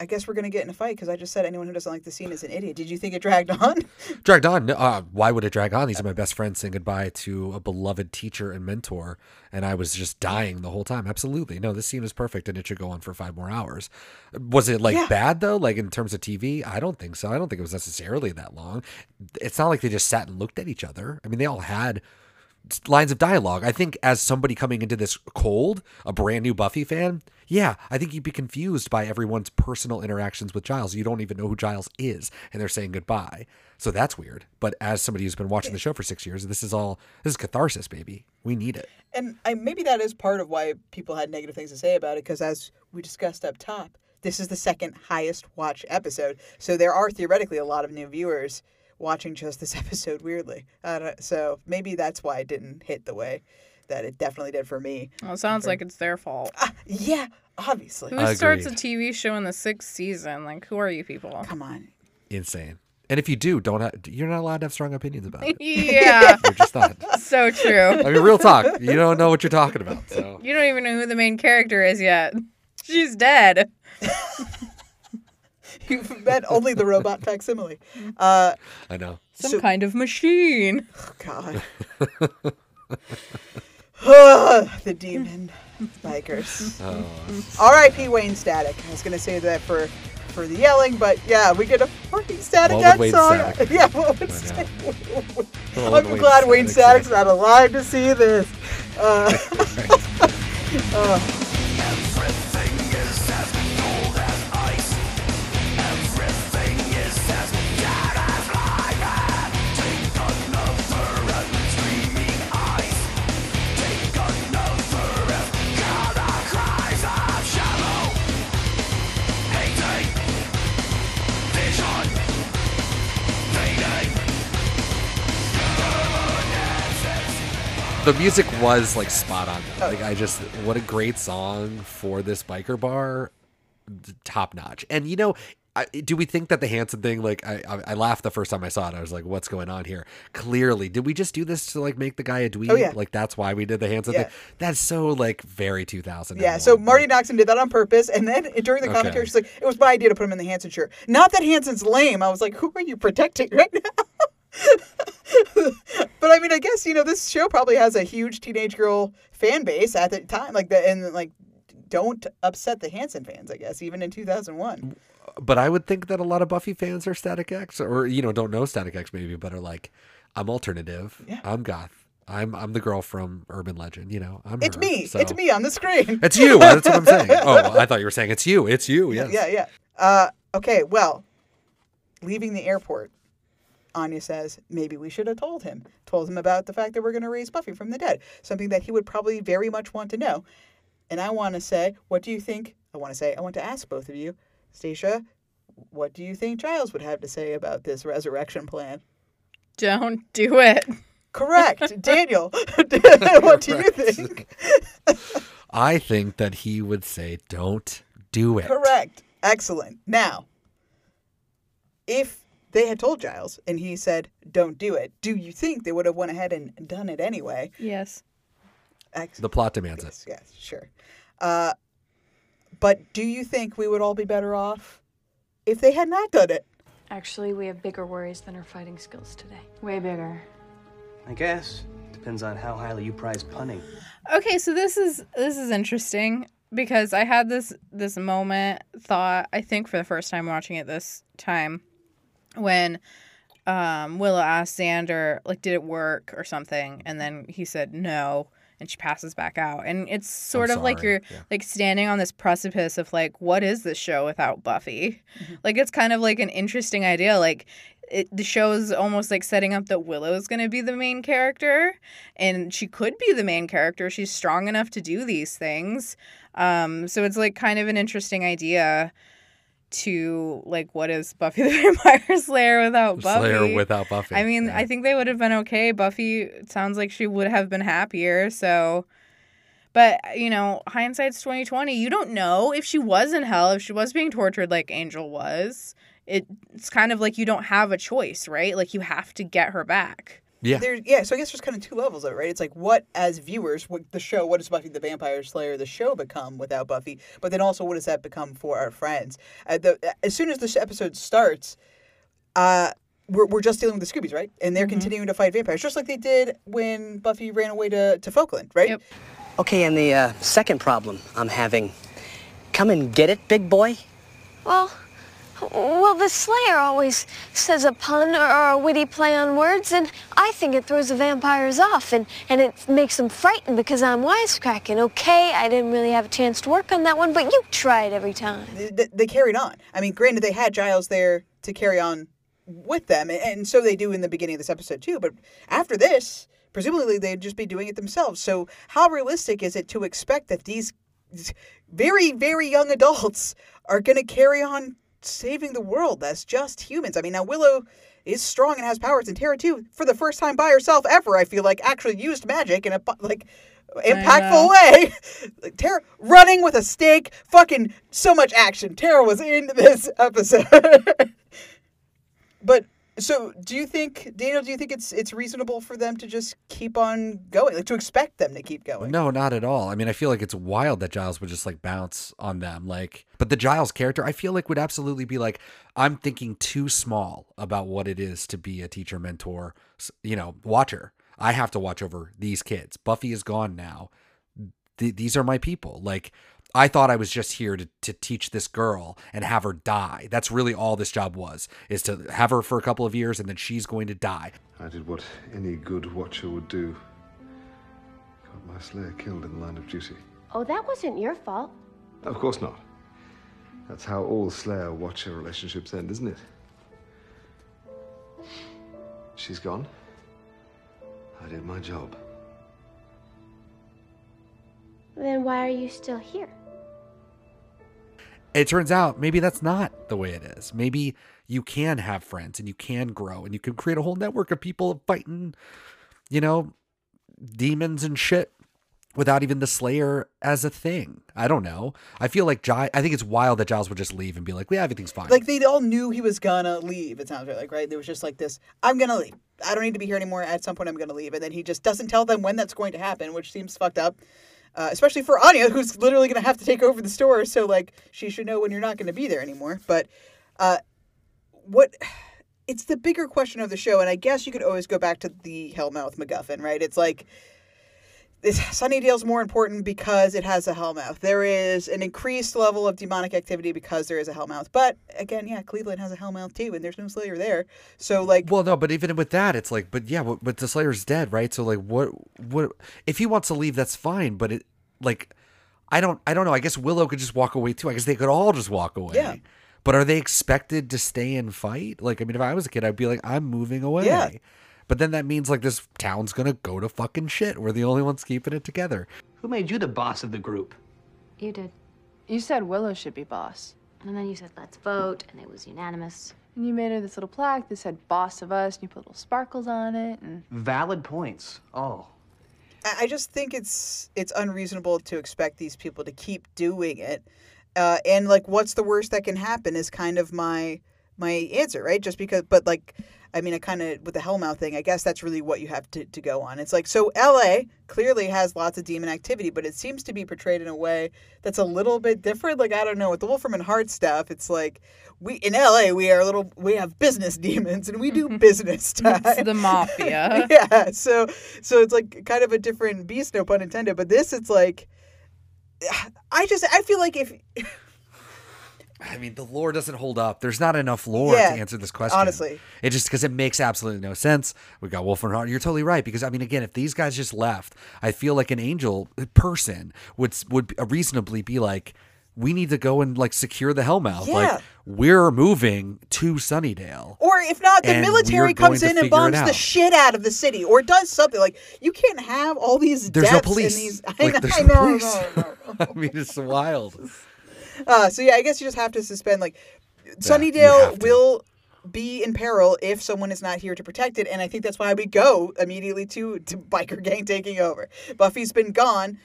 I guess we're gonna get in a fight because I just said anyone who doesn't like the scene is an idiot. Did you think it dragged on? Dragged on. Uh, why would it drag on? These are my best friends saying goodbye to a beloved teacher and mentor, and I was just dying the whole time. Absolutely, no. This scene is perfect, and it should go on for five more hours. Was it like Yeah. bad though? Like in terms of TV, I don't think so. I don't think it was necessarily that long. It's not like they just sat and looked at each other. I mean, they all had lines of dialogue. I think as somebody coming into this cold, a brand new Buffy fan, yeah, I think you'd be confused by everyone's personal interactions with Giles. You don't even know who Giles is, and they're saying goodbye. So that's weird. But as somebody who's been watching the show for six years, this is all this is catharsis, baby. We need it. And I, maybe that is part of why people had negative things to say about it, because as we discussed up top, this is the second highest watch episode. So there are theoretically a lot of new viewers watching just this episode, weirdly. I don't, so maybe that's why it didn't hit the way that it definitely did for me. Well, it sounds like it's their fault. Ah, yeah, obviously. Who starts a TV show in the sixth season? Like, who are you people? Come on. Insane. And if you do, don't have, you're not allowed to have strong opinions about it. yeah. You're just not. so true. I mean, real talk. You don't know what you're talking about. So You don't even know who the main character is yet. She's dead. You've met only the robot facsimile. Uh, I know. Some So- kind of machine. God. the demon bikers. Oh. R.I.P. Wayne Static. I was gonna say that for for the yelling, but yeah, we get a fucking Static What would X Wayne song. Static? Yeah, what would Static? I'm Wayne glad Wayne Static's not alive to see this. Uh, uh, the music was like spot on. though. Like I just what a great song for this biker bar, top notch. And you know, I, do we think that the Hanson thing? Like, I, I laughed the first time I saw it. I was like, "What's going on here?" Clearly, did we just do this to like make the guy a dweeb? Oh, yeah. Like that's why we did the Hanson Yeah. thing. That's so like very 2000. Yeah, so Marti Noxon did that on purpose, and then during the Okay. commentary, she's like, "It was my idea to put him in the Hanson shirt." Not that Hanson's lame. I was like, "Who are you protecting right now?" But I mean, I guess you know this show probably has a huge teenage girl fan base at the time, like the and like don't upset the Hanson fans. I guess even in two thousand one. but I would think that a lot of Buffy fans are Static X, or you know, don't know Static X maybe, but are like, I'm alternative. Yeah. I'm goth. I'm I'm the girl from Urban Legend. You know, I'm. It's her, me. so- It's me on the screen. It's you. That's what I'm saying. Oh, I thought you were saying it's you. It's you. Yes. Yeah, yeah. Uh, okay, well, leaving the airport, Anya says maybe we should have told him. Told him about the fact that we're going to raise Buffy from the dead. Something that he would probably very much want to know. And I want to say, what do you think? I want to say, I want to ask both of you, Stacia, what do you think Giles would have to say about this resurrection plan? Don't do it. Correct. Daniel, what do you think? I think that he would say, "Don't do it." Correct. Excellent. Now, if they had told Giles and he said, don't do it, do you think they would have went ahead and done it anyway? Yes. Ex- The plot demands it. yes, sure. Uh, but do you think we would all be better off if they had not done it? Actually, we have bigger worries than our fighting skills today. Way bigger. I guess. Depends on how highly you prize punning. Okay, so this is this is interesting because I had this this moment thought I think for the first time watching it this time when um Willow asked Xander like did it work or something and then he said no and she passes back out and it's sort of like you're Yeah. like standing on this precipice of like what is this show without Buffy like it's kind of like an interesting idea like it, the show is almost like setting up that Willow's going to be the main character, and she could be the main character. She's strong enough to do these things. Um, so it's like kind of an interesting idea to like what is Buffy the Vampire Slayer without Buffy? Slayer without Buffy. I mean, I think they would have been okay. Buffy it sounds like she would have been happier. So, but you know, hindsight's twenty twenty. You don't know if she was in hell, if she was being tortured like Angel was. It, it's kind of like you don't have a choice, right? Like you have to get her back. Yeah. There, yeah, so I guess there's kind of two levels of it, right? It's like what, as viewers, what the show, what does Buffy the Vampire Slayer, the show, become without Buffy? But then also, what does that become for our friends? Uh, the, as soon as this episode starts, uh, we're, we're just dealing with the Scoobies, right? And they're continuing to fight vampires, just like they did when Buffy ran away to, to Falkland, right? Yep. Okay, and the uh, second problem I'm having. Come and get it, big boy? Well, well, the Slayer always says a pun or, a witty play on words, and I think it throws the vampires off, and, and it makes them frightened because I'm wisecracking. Okay, I didn't really have a chance to work on that one, but you it every time. They, they carried on. I mean, granted, they had Giles there to carry on with them, and so they do in the beginning of this episode too. But after this, presumably they'd just be doing it themselves. So, how realistic is it to expect that these very, very young adults are going to carry on saving the world as just humans? I mean, now Willow is strong and has powers, and Tara too, for the first time by herself ever, I feel like actually used magic in a like impactful way. Like, Tara running with a stake, fucking so much action. Tara was in this episode. but so, do you think, Daniel? Do you think it's it's reasonable for them to just keep on going, like to expect them to keep going? No, not at all. I mean, I feel like it's wild that Giles would just like bounce on them. Like, but the Giles character, I feel like would absolutely be like, I'm thinking too small about what it is to be a teacher, mentor, you know, watcher. I have to watch over these kids. Buffy is gone now. Th- these are my people. Like, I thought I was just here to, to teach this girl and have her die. That's really all this job was, is to have her for a couple of years and then she's going to die. I did what any good watcher would do. Got my slayer killed in the line of duty. Oh, that wasn't your fault. Of course not. That's how all slayer watcher relationships end, isn't it? She's gone. I did my job. Then why are you still here? It turns out maybe that's not the way it is. Maybe you can have friends and you can grow and you can create a whole network of people fighting, you know, demons and shit without even the Slayer as a thing. I don't know. I feel like Giles, I think it's wild that Giles would just leave and be like, yeah, everything's fine. Like they all knew he was gonna leave. It sounds like right. There was just like this. I'm gonna leave. I don't need to be here anymore. At some point, I'm gonna leave, and then he just doesn't tell them when that's going to happen, which seems fucked up. Uh, especially for Anya, who's literally gonna have to take over the store. So like, she should know when you're not gonna be there anymore. But uh, what? It's the bigger question of the show, and I guess you could always go back to the Hellmouth MacGuffin, right? It's like Sunnydale's more important because it has a Hellmouth. There is an increased level of demonic activity because there is a Hellmouth. But again, yeah, Cleveland has a Hellmouth too, and there's no Slayer there. So like, well, no, but even with that, it's like, but yeah, but, but the Slayer's dead, right? So like, what, what? If he wants to leave, that's fine. But it, like, I don't, I don't know. I guess Willow could just walk away too. I guess they could all just walk away. Yeah. But are they expected to stay and fight? Like, I mean, if I was a kid, I'd be like, I'm moving away. Yeah. But then that means like this town's gonna go to fucking shit. We're the only ones keeping it together. Who made you the boss of the group? You did. You said Willow should be boss. And then you said, let's vote, and it was unanimous. And you made her this little plaque that said boss of us, and you put little sparkles on it, and. Valid points. Oh. I I just think it's it's unreasonable to expect these people to keep doing it. Uh, and like, what's the worst that can happen is kind of my my answer, right? Just because, but like, I mean, I kind of with the Hellmouth thing, I guess that's really what you have to, to go on. It's like so L.A. clearly has lots of demon activity, but it seems to be portrayed in a way that's a little bit different. Like I don't know with the Wolfram and Hart stuff, it's like we in L.A. we are a little we have business demons and we do mm-hmm. business stuff. It's the mafia. yeah, so so it's like kind of a different beast, no pun intended. But this, it's like, I just I feel like if I mean, the lore doesn't hold up. There's not enough lore Yeah, to answer this question. honestly. it just because it makes absolutely no sense. We got Wolfram and Hart. You're totally right because I mean, again, if these guys just left, I feel like an angel person would would reasonably be like, we need to go and like secure the Hellmouth. Yeah. Like we're moving to Sunnydale. Or if not, the military comes in and bombs the shit out of the city, or does something like you can't have all these. There's no police. These, I, Like, know, there's I no know, police. I know, I know. I mean, it's wild. Uh, so yeah, I guess you just have to suspend. Like Sunnydale will be in peril if someone is not here to protect it, and I think that's why we go immediately to to biker gang taking over. Buffy's been gone.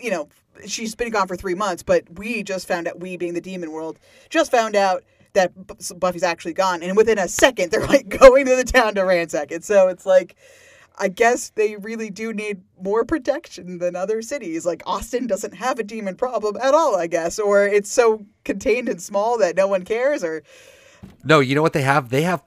You know, she's been gone for three months, but we just found out. We being the demon world, just found out that Buffy's actually gone, and within a second, they're like going to the town to ransack it. So it's like. I guess they really do need more protection than other cities. Like Austin doesn't have a demon problem at all, I guess, or it's so contained and small that no one cares, or No, you know what they have? They have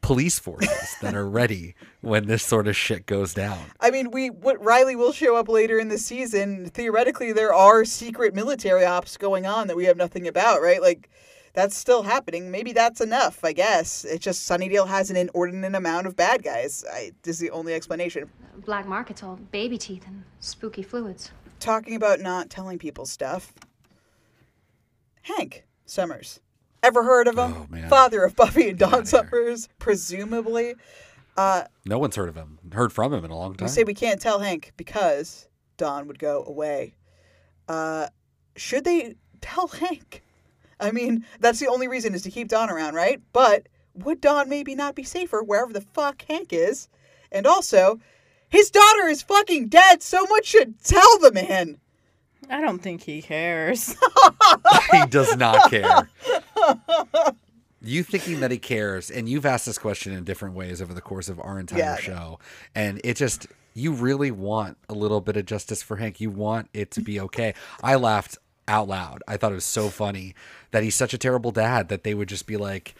police forces that are ready when this sort of shit goes down. I mean, we what Riley will show up later in the season. Theoretically, there are secret military ops going on that we have nothing about, right? Like that's still happening. Maybe that's enough. I guess it's just Sunnydale has an inordinate amount of bad guys. I, this is the only explanation. Black market's all baby teeth and spooky fluids. Talking about not telling people stuff. Hank Summers. Ever heard of him? Oh, man. Father of Buffy and Dawn Summers, presumably. Uh, No one's heard of him, heard from him in a long We time. say we can't tell Hank because Dawn would go away. Uh, should they tell Hank? I mean, that's the only reason is to keep Dawn around, right? But would Dawn maybe not be safer wherever the fuck Hank is? And also, his daughter is fucking dead. So much should tell the man. I don't think he cares. he does not care. You thinking that he cares, and you've asked this question in different ways over the course of our entire Yeah. show, and it just you really want a little bit of justice for Hank. You want it to be okay. I laughed out loud. I thought it was so funny that he's such a terrible dad that they would just be like,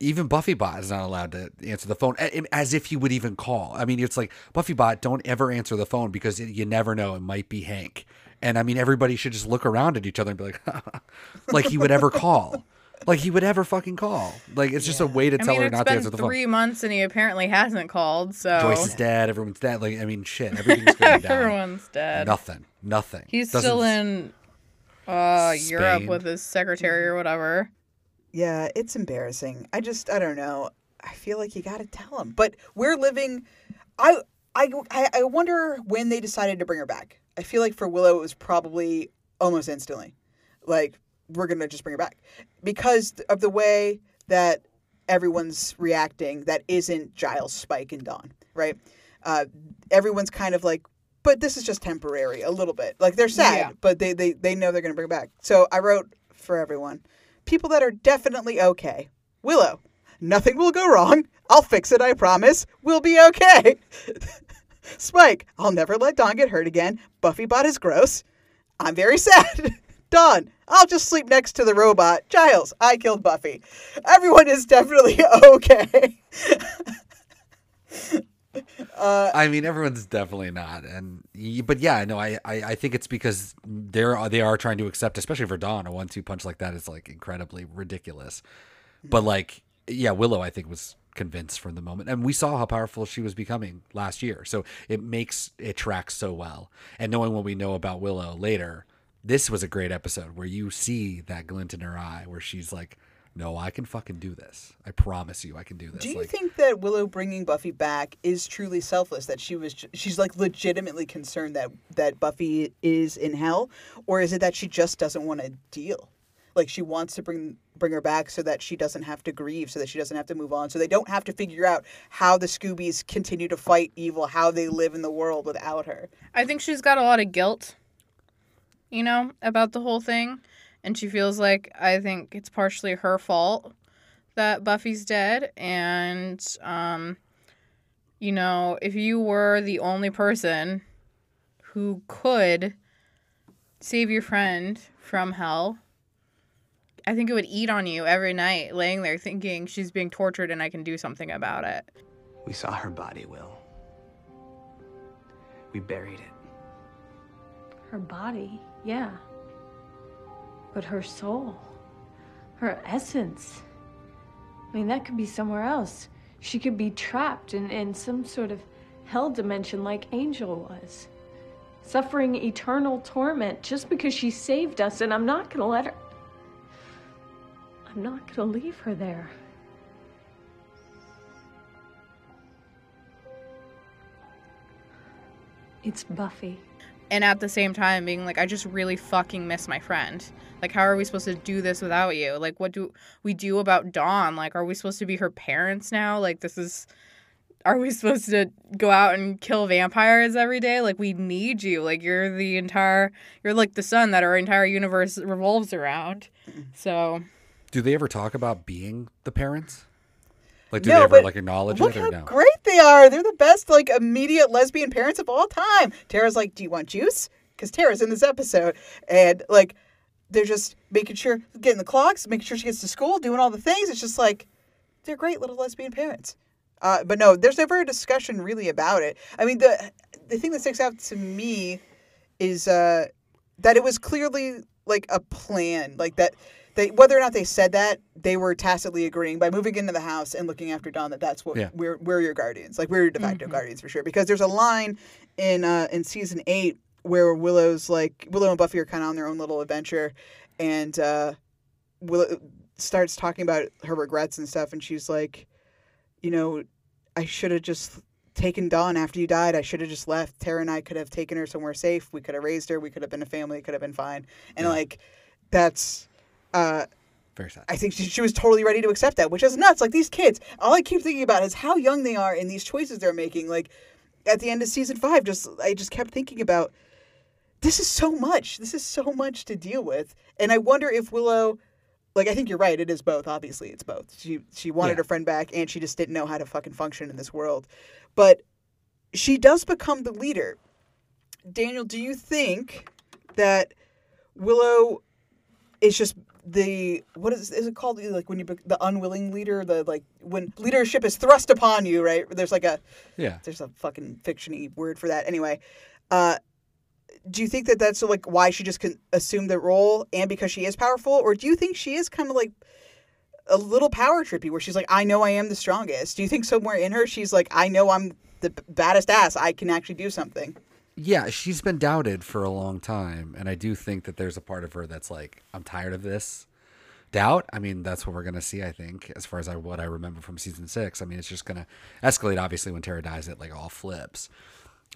even Buffy Bot is not allowed to answer the phone as if he would even call. I mean, it's like Buffy Bot, don't ever answer the phone because it, you never know. It might be Hank. And I mean, everybody should just look around at each other and be like, like he would ever call. Like he would ever fucking call. Like it's just a way to I tell mean, her it's not to been answer the three phone. months and he apparently hasn't called. So Joyce is dead. Everyone's dead. Like I mean, shit. Everything's going down. Everyone's dead. Nothing. Nothing. He's Doesn't- still in uh Europe with his secretary or whatever. Yeah, it's embarrassing. I just, I don't know. I feel like you got to tell him. But we're living. I, I, I I wonder when they decided to bring her back. I feel like for Willow, it was probably almost instantly. Like we're gonna just bring her back because of the way that everyone's reacting. That isn't Giles, Spike, and Dawn, right? Uh, everyone's kind of like but this is just temporary, a little bit. Like they're sad, Yeah. but they, they they know they're gonna bring it back. So I wrote for everyone, people that are definitely okay. Willow, nothing will go wrong. I'll fix it. I promise. We'll be okay. Spike, I'll never let Dawn get hurt again. Buffy bot is gross. I'm very sad. Dawn, I'll just sleep next to the robot. Giles, I killed Buffy. Everyone is definitely okay. Uh, I mean, everyone's definitely not, and but yeah, no, I, I I think it's because they're they are trying to accept, especially for Dawn, a one-two punch like that is like incredibly ridiculous. But like, yeah, Willow, I think was convinced from the moment, and we saw how powerful she was becoming last year, so it makes it tracks so well. And knowing what we know about Willow later, this was a great episode where you see that glint in her eye, where she's like. No, I can fucking do this. I promise you, I can do this. Do you like, think that Willow bringing Buffy back is truly selfless? That she was, she's like legitimately concerned that that Buffy is in hell, or is it that she just doesn't want to deal? Like she wants to bring bring her back so that she doesn't have to grieve, so that she doesn't have to move on, so they don't have to figure out how the Scoobies continue to fight evil, how they live in the world without her. I think she's got a lot of guilt, you know, about the whole thing. And she feels like I think it's partially her fault that Buffy's dead. And, um, you know, if you were the only person who could save your friend from hell, I think it would eat on you every night, laying there thinking she's being tortured and I can do something about it. We saw her body, Will. We buried it. Her body, yeah. But her soul, her essence. I mean, that could be somewhere else. She could be trapped in, in some sort of hell dimension like Angel was, suffering eternal torment just because she saved us, and I'm not gonna let her. I'm not gonna leave her there. It's Buffy. And at the same time being like i just really fucking miss my friend. Like how are we supposed to do this without you? Like what do we do about dawn? Like are we supposed to be her parents now? Like this is are we supposed to go out and kill vampires every day? Like we need you. Like you're the entire you're like the sun that our entire universe revolves around. Mm-hmm. So do they ever talk about being the parents? Like, do No, they ever but like acknowledge Look it or how no? great they are. They're the best, like, immediate lesbian parents of all time. Tara's like, Do you want juice? Because Tara's in this episode. And, like, they're just making sure, getting the clocks, making sure she gets to school, doing all the things. It's just like, they're great little lesbian parents. Uh, but no, there's never a discussion really about it. I mean, the the thing that sticks out to me is uh, that it was clearly like a plan, like that. They, whether or not they said that, they were tacitly agreeing by moving into the house and looking after Dawn that that's what Yeah. we're we're your guardians, like we're your de facto guardians for sure. Because there's a line in uh, in season eight where Willow's like Willow and Buffy are kind of on their own little adventure, and uh, Willow starts talking about her regrets and stuff, and she's like, you know, I should have just taken Dawn after you died. I should have just left. Tara and I could have taken her somewhere safe. We could have raised her. We could have been a family. It could have been fine. And like, that's. Uh, Very sad. I think she, she was totally ready to accept that, which is nuts. Like these kids, all I keep thinking about is how young they are and these choices they're making. Like at the end of season five, just I just kept thinking about this is so much. This is so much to deal with, and I wonder if Willow, like I think you're right. It is both. Obviously, it's both. She she wanted Yeah. her friend back, and she just didn't know how to fucking function in this world. But she does become the leader. Daniel, do you think that Willow is just the what is is it called like when you the unwilling leader the like when leadership is thrust upon you right? There's like a Yeah. there's a fucking fictiony word for that. Anyway uh do you think that that's like why she just can assume the role and because she is powerful? Or do you think she is kind of like a little power trippy where she's like i know i am the strongest. Do you think somewhere in her she's like i know i'm the baddest ass. I can actually do something Yeah, she's been doubted for a long time, and I do think that there's a part of her that's like, I'm tired of this doubt. I mean, that's what we're gonna see. I think, as far as I, what I remember from season six. I mean, it's just gonna escalate. Obviously, when Tara dies, it like all flips.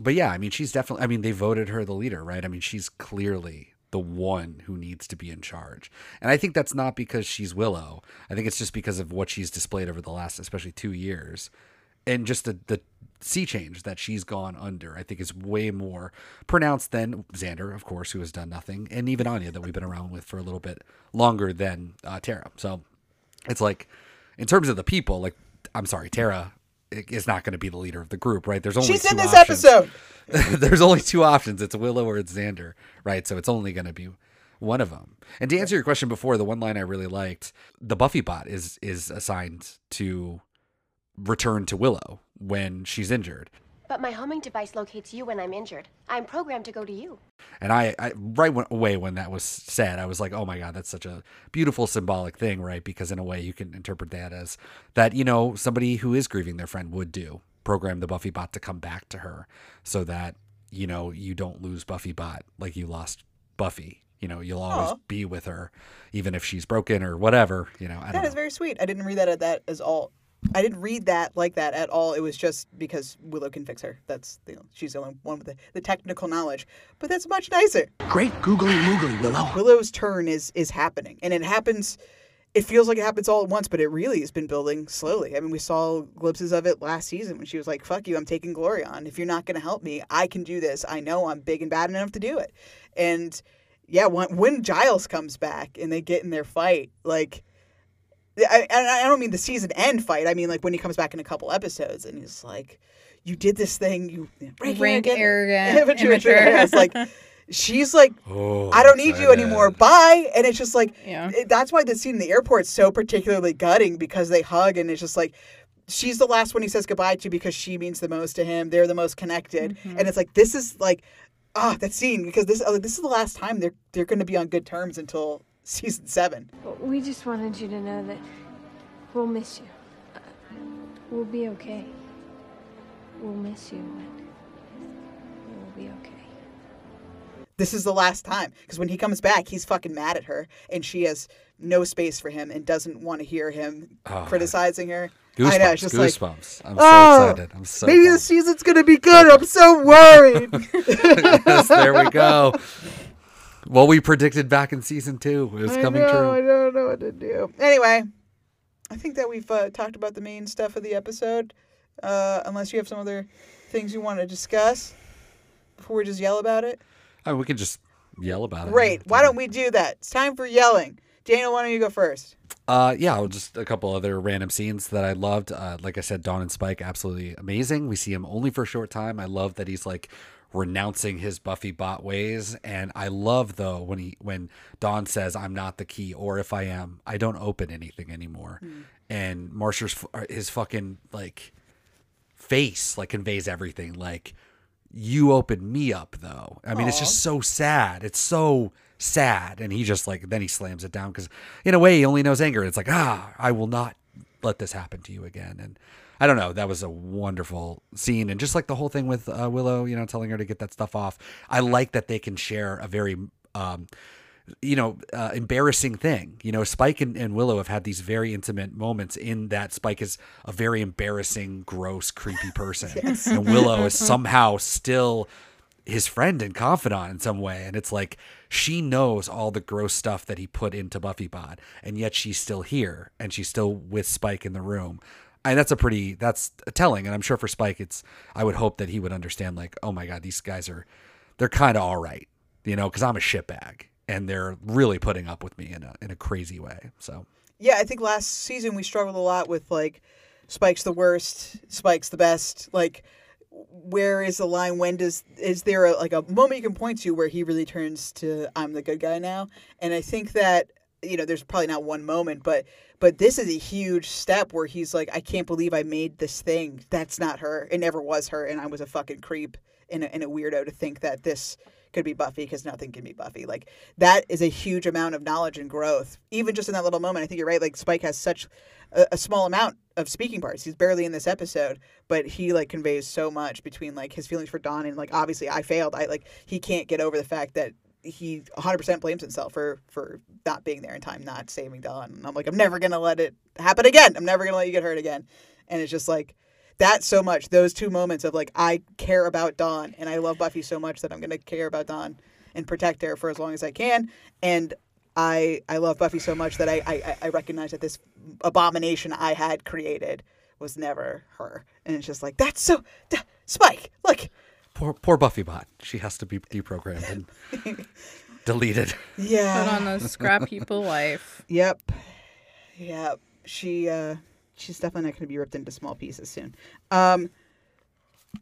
But yeah, I mean, she's definitely. I mean, they voted her the leader, right? I mean, she's clearly the one who needs to be in charge, and I think that's not because she's Willow. I think it's just because of what she's displayed over the last, especially two years. And just the the sea change that she's gone under, I think is way more pronounced than Xander, of course, who has done nothing, and even Anya that we've been around with for a little bit longer than uh, Tara. So it's like, in terms of the people, like I'm sorry, Tara is not going to be the leader of the group, right? There's only She's two in this options. episode. There's only two options. It's Willow or it's Xander, right? So it's only going to be one of them. And to answer your question before, the one line I really liked, the Buffy bot is is assigned to return to Willow when she's injured. But my homing device locates you when I'm injured. I'm programmed to go to you. And I, I right when, away when that was said, I was like, oh my God, that's such a beautiful symbolic thing, right? Because in a way you can interpret that as that, you know, somebody who is grieving their friend would do. Program the Buffy bot to come back to her so that, you know, you don't lose Buffy bot like you lost Buffy. You know, you'll always Aw. be with her, even if she's broken or whatever. You know, I don't That know. very sweet. I didn't read that at that as all. I didn't read that like that at all. It was just because Willow can fix her. That's the she's the only one with the, the technical knowledge. But that's much nicer. Great googly moogly, Willow. Willow's turn is is happening, and it happens. It feels like it happens all at once, but it really has been building slowly. I mean, we saw glimpses of it last season when she was like, "Fuck you, I'm taking glory on. If you're not going to help me, I can do this. I know I'm big and bad enough to do it." And yeah, when when Giles comes back and they get in their fight, like I, I I don't mean the season end fight. I mean like when he comes back in a couple episodes and he's like, "You did this thing. You rank, Rank arrogant, arrogant, immature." immature. It's like she's like, Oh, "I don't need you excited. anymore. Bye." And it's just like Yeah. it- that's why the scene in the airport's so particularly gutting because they hug and it's just like. She's the last one he says goodbye to because she means the most to him. They're the most connected, Mm-hmm. and it's like this is like, ah, that scene because this uh, this is the last time they're they're going to be on good terms until season seven. We just wanted you to know that we'll miss you. Uh, We'll be okay. We'll miss you, but we'll be okay. this is the last time because when he comes back he's fucking mad at her and she has no space for him and doesn't want to hear him Oh, criticizing her Goosebumps, i know it's just like goosebumps. I'm so "Oh, excited. I'm so maybe pumped." the season's gonna be good i'm so worried yes, there we go. Well, we predicted back in season two. It was I coming know, true. i don't know what to do anyway i think that we've uh, talked about the main stuff of the episode uh, unless you have some other things you want to discuss before we just yell about it I mean, we can just yell about it. great why don't we do that it's time for yelling daniel why don't you go first Uh, yeah, just a couple other random scenes that I loved. Uh, like I said, Dawn and Spike, absolutely amazing. We see him only for a short time. I love that he's like renouncing his Buffy bot ways, and I love though when he when Dawn says, "I'm not the key," or if I am, I don't open anything anymore. And Marsters' his fucking like face like conveys everything. Like you opened me up though. I mean, it's just so sad. It's so sad. And he just like then he slams it down because in a way he only knows anger. It's like ah, I will not let this happen to you again. And I don't know. That was a wonderful scene, and just like the whole thing with uh, Willow, you know, telling her to get that stuff off. I like that they can share a very um, you know, uh, embarrassing thing. You know, Spike and, and Willow have had these very intimate moments in that Spike is a very embarrassing, gross, creepy person. Yes. And Willow is somehow still his friend and confidant in some way. And it's like she knows all the gross stuff that he put into Buffy Bot, and yet she's still here and she's still with Spike in the room. And that's a pretty that's telling. And I'm sure for Spike it's I would hope that he would understand like, oh my God, these guys are they're kind of all right, you know, because I'm a shitbag and they're really putting up with me in a in a crazy way. So yeah, I think last season we struggled a lot with like Spike's the worst, Spike's the best. Like, where is the line? When does is there a, like a moment you can point to where he really turns to I'm the good guy now? And I think that you know there's probably not one moment, but but this is a huge step where he's like, I can't believe I made this thing. That's not her. It never was her, and I was a fucking creep and a, and a weirdo to think that this could be Buffy because nothing can be Buffy. Like that is a huge amount of knowledge and growth. Even just in that little moment, I think you're right. Like Spike has such a, a small amount of speaking parts. He's barely in this episode, but he like conveys so much between like his feelings for Dawn and like obviously I failed. I like he can't get over the fact that he 100% blames himself for for not being there in time, not saving Dawn. And I'm like I'm never to let it happen again. I'm never to let you get hurt again. And it's just like that so much those two moments of like i care about dawn and i love buffy so much that i'm to care about dawn and protect her for as long as i can and i i love buffy so much that i i, I recognize that this abomination i had created was never her. And it's just like, that's so. Spike, look. Poor poor Buffy bot. She has to be deprogrammed and deleted. Yeah. Put on the scrap heap of life. Yep. Yep. She uh she's definitely not gonna be ripped into small pieces soon. Um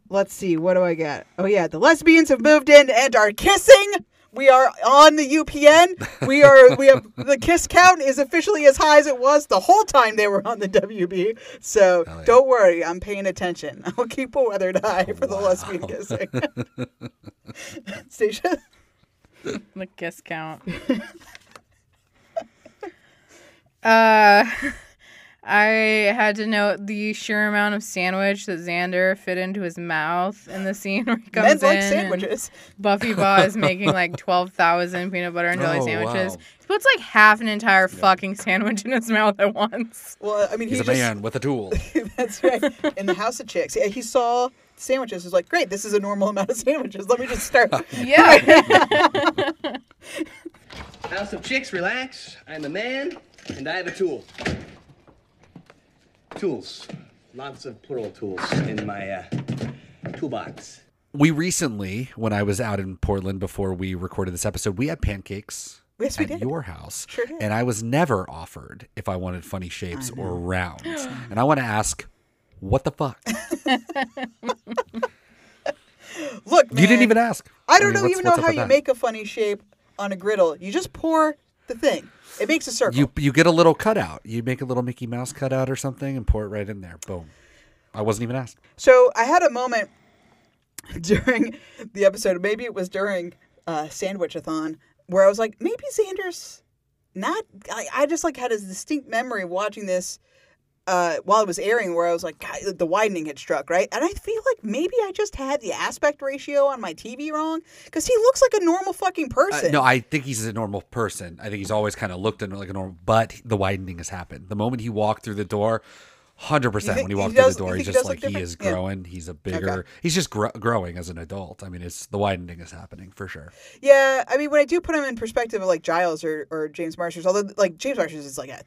let's see, what do I got? Oh yeah, the lesbians have moved in and are kissing. We are on the UPN. We are we have the kiss count is officially as high as it was the whole time they were on the WB. So don't worry, I'm paying attention. I'll keep a weathered eye for the lesbian kissing. Stacia? The kiss count. uh, I had to note the sheer amount of sandwich that Xander fit into his mouth in the scene where he comes Men like in. and sandwiches. Buffy Ba is making like twelve thousand peanut butter and jelly Oh, sandwiches. wow. He puts like half an entire fucking sandwich in his mouth at once. Well, I mean, He's he a just, man with a tool. That's right. In the House of Chicks, yeah, he saw sandwiches. Was like, great, this is a normal amount of sandwiches. Let me just start. Yeah. House of Chicks, relax. I'm a man, and I have a tool. Tools. Lots of plural tools in my uh, toolbox. We recently, when I was out in Portland before we recorded this episode, we had pancakes Yes, we at did. your house. Sure did. And I was never offered if I wanted funny shapes or rounds. and I want to ask, what the fuck? Look, You didn't even ask. I don't mean, know even know how you that? make a funny shape on a griddle. You just pour the thing. It makes a circle. You you get a little cutout. You make a little Mickey Mouse cutout or something and pour it right in there. Boom. I wasn't even asked. So I had a moment during the episode, maybe it was during uh, Sandwichathon, where I was like, maybe Xander's not. I, I just like had a distinct memory of watching this uh, while it was airing, where I was like, God, the widening had struck, right? And I feel like maybe I just had the aspect ratio on my TV wrong because he looks like a normal fucking Uh, person. no, I think he's a normal person. I think he's always kind of looked like a normal, but the widening has happened. The moment he walked through the door, hundred percent. When he walked through the door, he's think he just like he is Yeah. growing. He's a bigger. He's just gr- growing as an adult. I mean, it's the widening is happening for sure. Yeah, I mean, when I do put him in perspective of like Giles or, or James Marsters, although like James Marsters is like a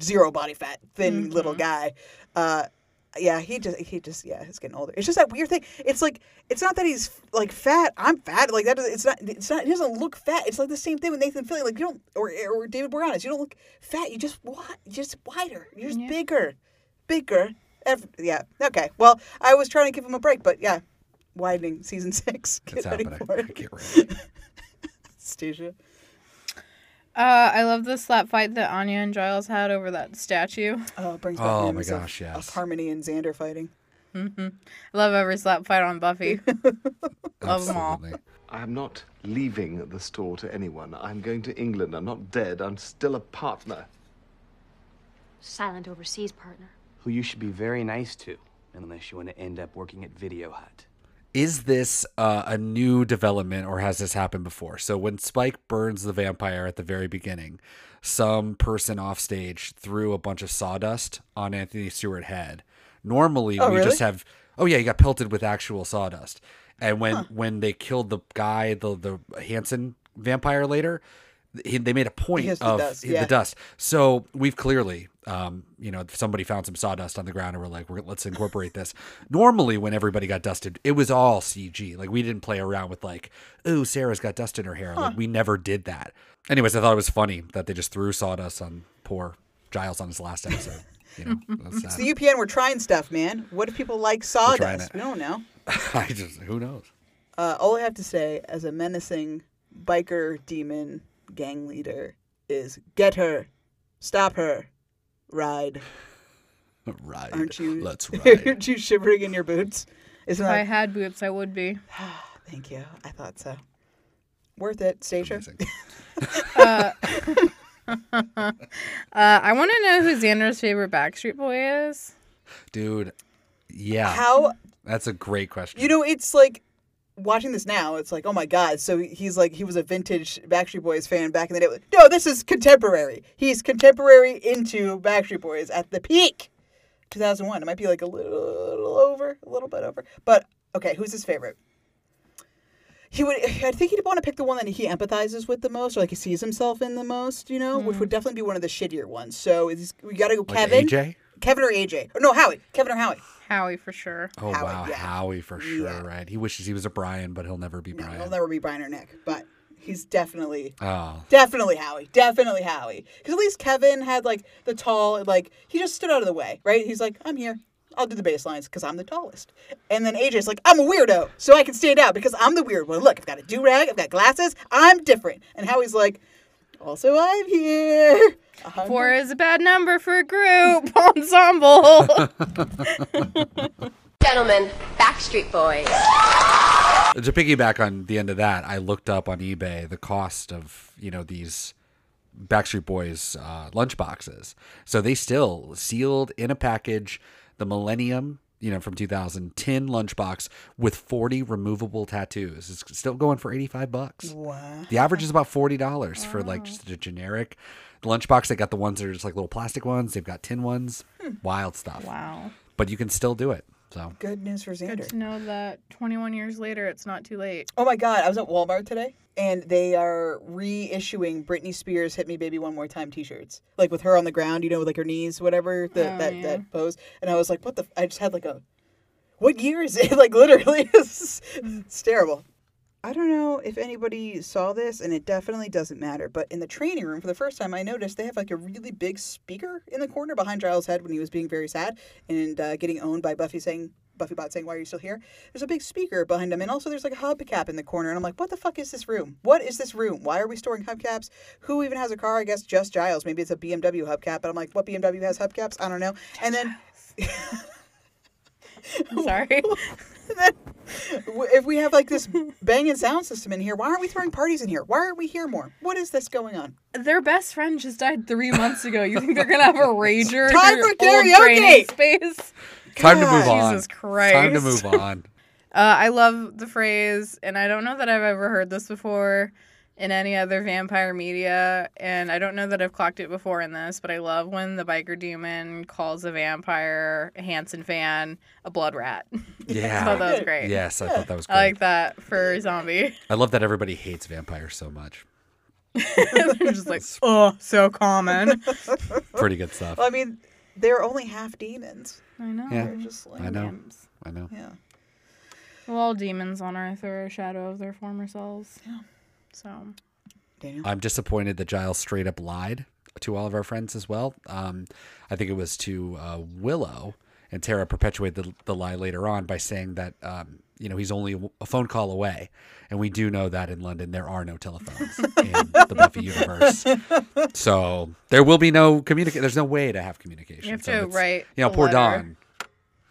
zero body fat, thin little guy. Uh, yeah, he just he just yeah, he's getting older. It's just that weird thing. It's like it's not that he's like fat. I'm fat. Like that. It's not. It's not. He doesn't look fat. It's like the same thing with Nathan Fillion. Like you don't or or David Boreanaz. You don't look fat. You just wi- you're just wider. You're just bigger, bigger. Ev- yeah. Okay. Well, I was trying to give him a break, but yeah, widening season six. Get It's ready happening. for it. Get ready. Stacia. Uh, I love the slap fight that Anya and Giles had over that statue. Oh, it brings back Oh my memories of- gosh, of, yes. Harmony and Xander fighting. hmm I Love every slap fight on Buffy. love them all. I am not leaving the store to anyone. I'm going to England. I'm not dead. I'm still a partner. Silent overseas partner. Who you should be very nice to, unless you want to end up working at Video Hut. Is this uh, a new development or has this happened before? So when Spike burns the vampire at the very beginning, some person off stage threw a bunch of sawdust on Anthony Stewart Head. Normally Oh, we really? just have oh yeah, he got pelted with actual sawdust. And when when they killed the guy, the the Hanson vampire later, he, they made a point has the of dust, the dust. So we've clearly, um, you know, somebody found some sawdust on the ground, and we're like, we're, let's incorporate this. Normally, when everybody got dusted, it was all CG. Like we didn't play around with like, oh, Sarah's got dust in her hair. Like we never did that. Anyways, I thought it was funny that they just threw sawdust on poor Giles on his last episode. You know, It's the UPN. We're trying stuff, man. What if people like sawdust? We don't know. I just who knows. Uh, all I have to say, as a menacing biker demon gang leader, is get her, stop her, ride. Ride. Aren't you? Let's ride. aren't you shivering in your boots? Isn't If I had boots, I would be. Thank you. I thought so. Worth it, Stacia. Uh, uh, I want to know who Xander's favorite Backstreet Boy is. Dude, yeah. How That's a great question. You know, it's like watching this now. It's like, oh my god! So he's like, he was a vintage Backstreet Boys fan back in the day. No, this is contemporary. He's contemporary into Backstreet Boys at the peak, 2001. It might be like a little over, a little bit over. But okay, who's his favorite? He would. I think he'd want to pick the one that he empathizes with the most, or like he sees himself in the most. You know, which would mm. definitely be one of the shittier ones. So is, we got to go Like Kevin. AJ? Kevin or AJ? Or no, Howie. Kevin or Howie? Howie for sure. Oh Howie, wow, yeah. Howie for sure, Yeah. right? He wishes he was a Brian, but he'll never be No, Brian. he'll never be Brian or Nick, but he's definitely Oh, Definitely Howie. Definitely Howie. Because at least Kevin had like the tall, like he just stood out of the way, right? He's like, I'm here. I'll do the bass lines because I'm the tallest. And then AJ's like, I'm a weirdo, so I can stand out because I'm the weird one. Look, I've got a do rag, I've got glasses, I'm different. And Howie's like, also I'm here. Four is a bad number for a group ensemble. Gentlemen, Backstreet Boys. to piggyback on the end of that, I looked up on eBay the cost of you know these Backstreet Boys uh, lunch boxes. So they still sealed in a package the Millennium, you know, from 2010 lunchbox with 40 removable tattoos. It's still going for 85 bucks. Wow. The average is about forty dollars for like just a generic lunchbox. They got the ones that are just like little plastic ones. They've got tin ones. Hmm. Wild stuff. wow. But you can still do it. So Good news for Good Xander. to know that 21 years later, it's not too late. Oh my God, I was at Walmart today and they are reissuing Britney Spears "Hit Me Baby One More Time" T-shirts, like with her on the ground, you know, with like her knees, whatever the, Oh, that yeah. that pose. And I was like, what the? f- I just had like a, what year is it? like literally, it's, it's hmm. terrible. I don't know if anybody saw this, and it definitely doesn't matter. But in the training room, for the first time, I noticed they have like a really big speaker in the corner behind Giles' head when he was being very sad and uh, getting owned by Buffy saying, Buffy Bot saying, "Why are you still here?" There's a big speaker behind him, and also there's like a hubcap in the corner. And I'm like, "What the fuck is this room? What is this room? Why are we storing hubcaps? Who even has a car? I guess just Giles. Maybe it's a BMW hubcap." But I'm like, "What BMW has hubcaps? I don't know." And then Sorry. w- if we have like this banging sound system in here, why aren't we throwing parties in here? Why aren't we here more? What is this going on? Their best friend just died three months ago. You think they're gonna have a rager Time for karaoke! space? time to move on. Jesus Christ. Time to move on. Uh, I love the phrase, and I don't know that I've ever heard this before in any other vampire media, and I don't know that I've clocked it before in this, but I love when the biker demon calls a vampire, a Hanson fan, a blood rat. Yeah. I thought that was great. Yes, I thought that was I like that for zombie. I love that everybody hates vampires so much. They're just like, oh, so common. Pretty good stuff. Well, I mean, they're only half demons. I know. Yeah. They're just like I know. I know. Yeah. Well, all demons on Earth are a shadow of their former selves. Yeah. So. Daniel. I'm disappointed that Giles straight up lied to all of our friends as well. Um, I think it was to uh, Willow, and Tara perpetuated the, the lie later on by saying that um, you know he's only a phone call away, and we do know that in London there are no telephones in the Buffy universe. So there will be no communicate. There's no way to have communication. You have So to write You know, poor letter. Dawn.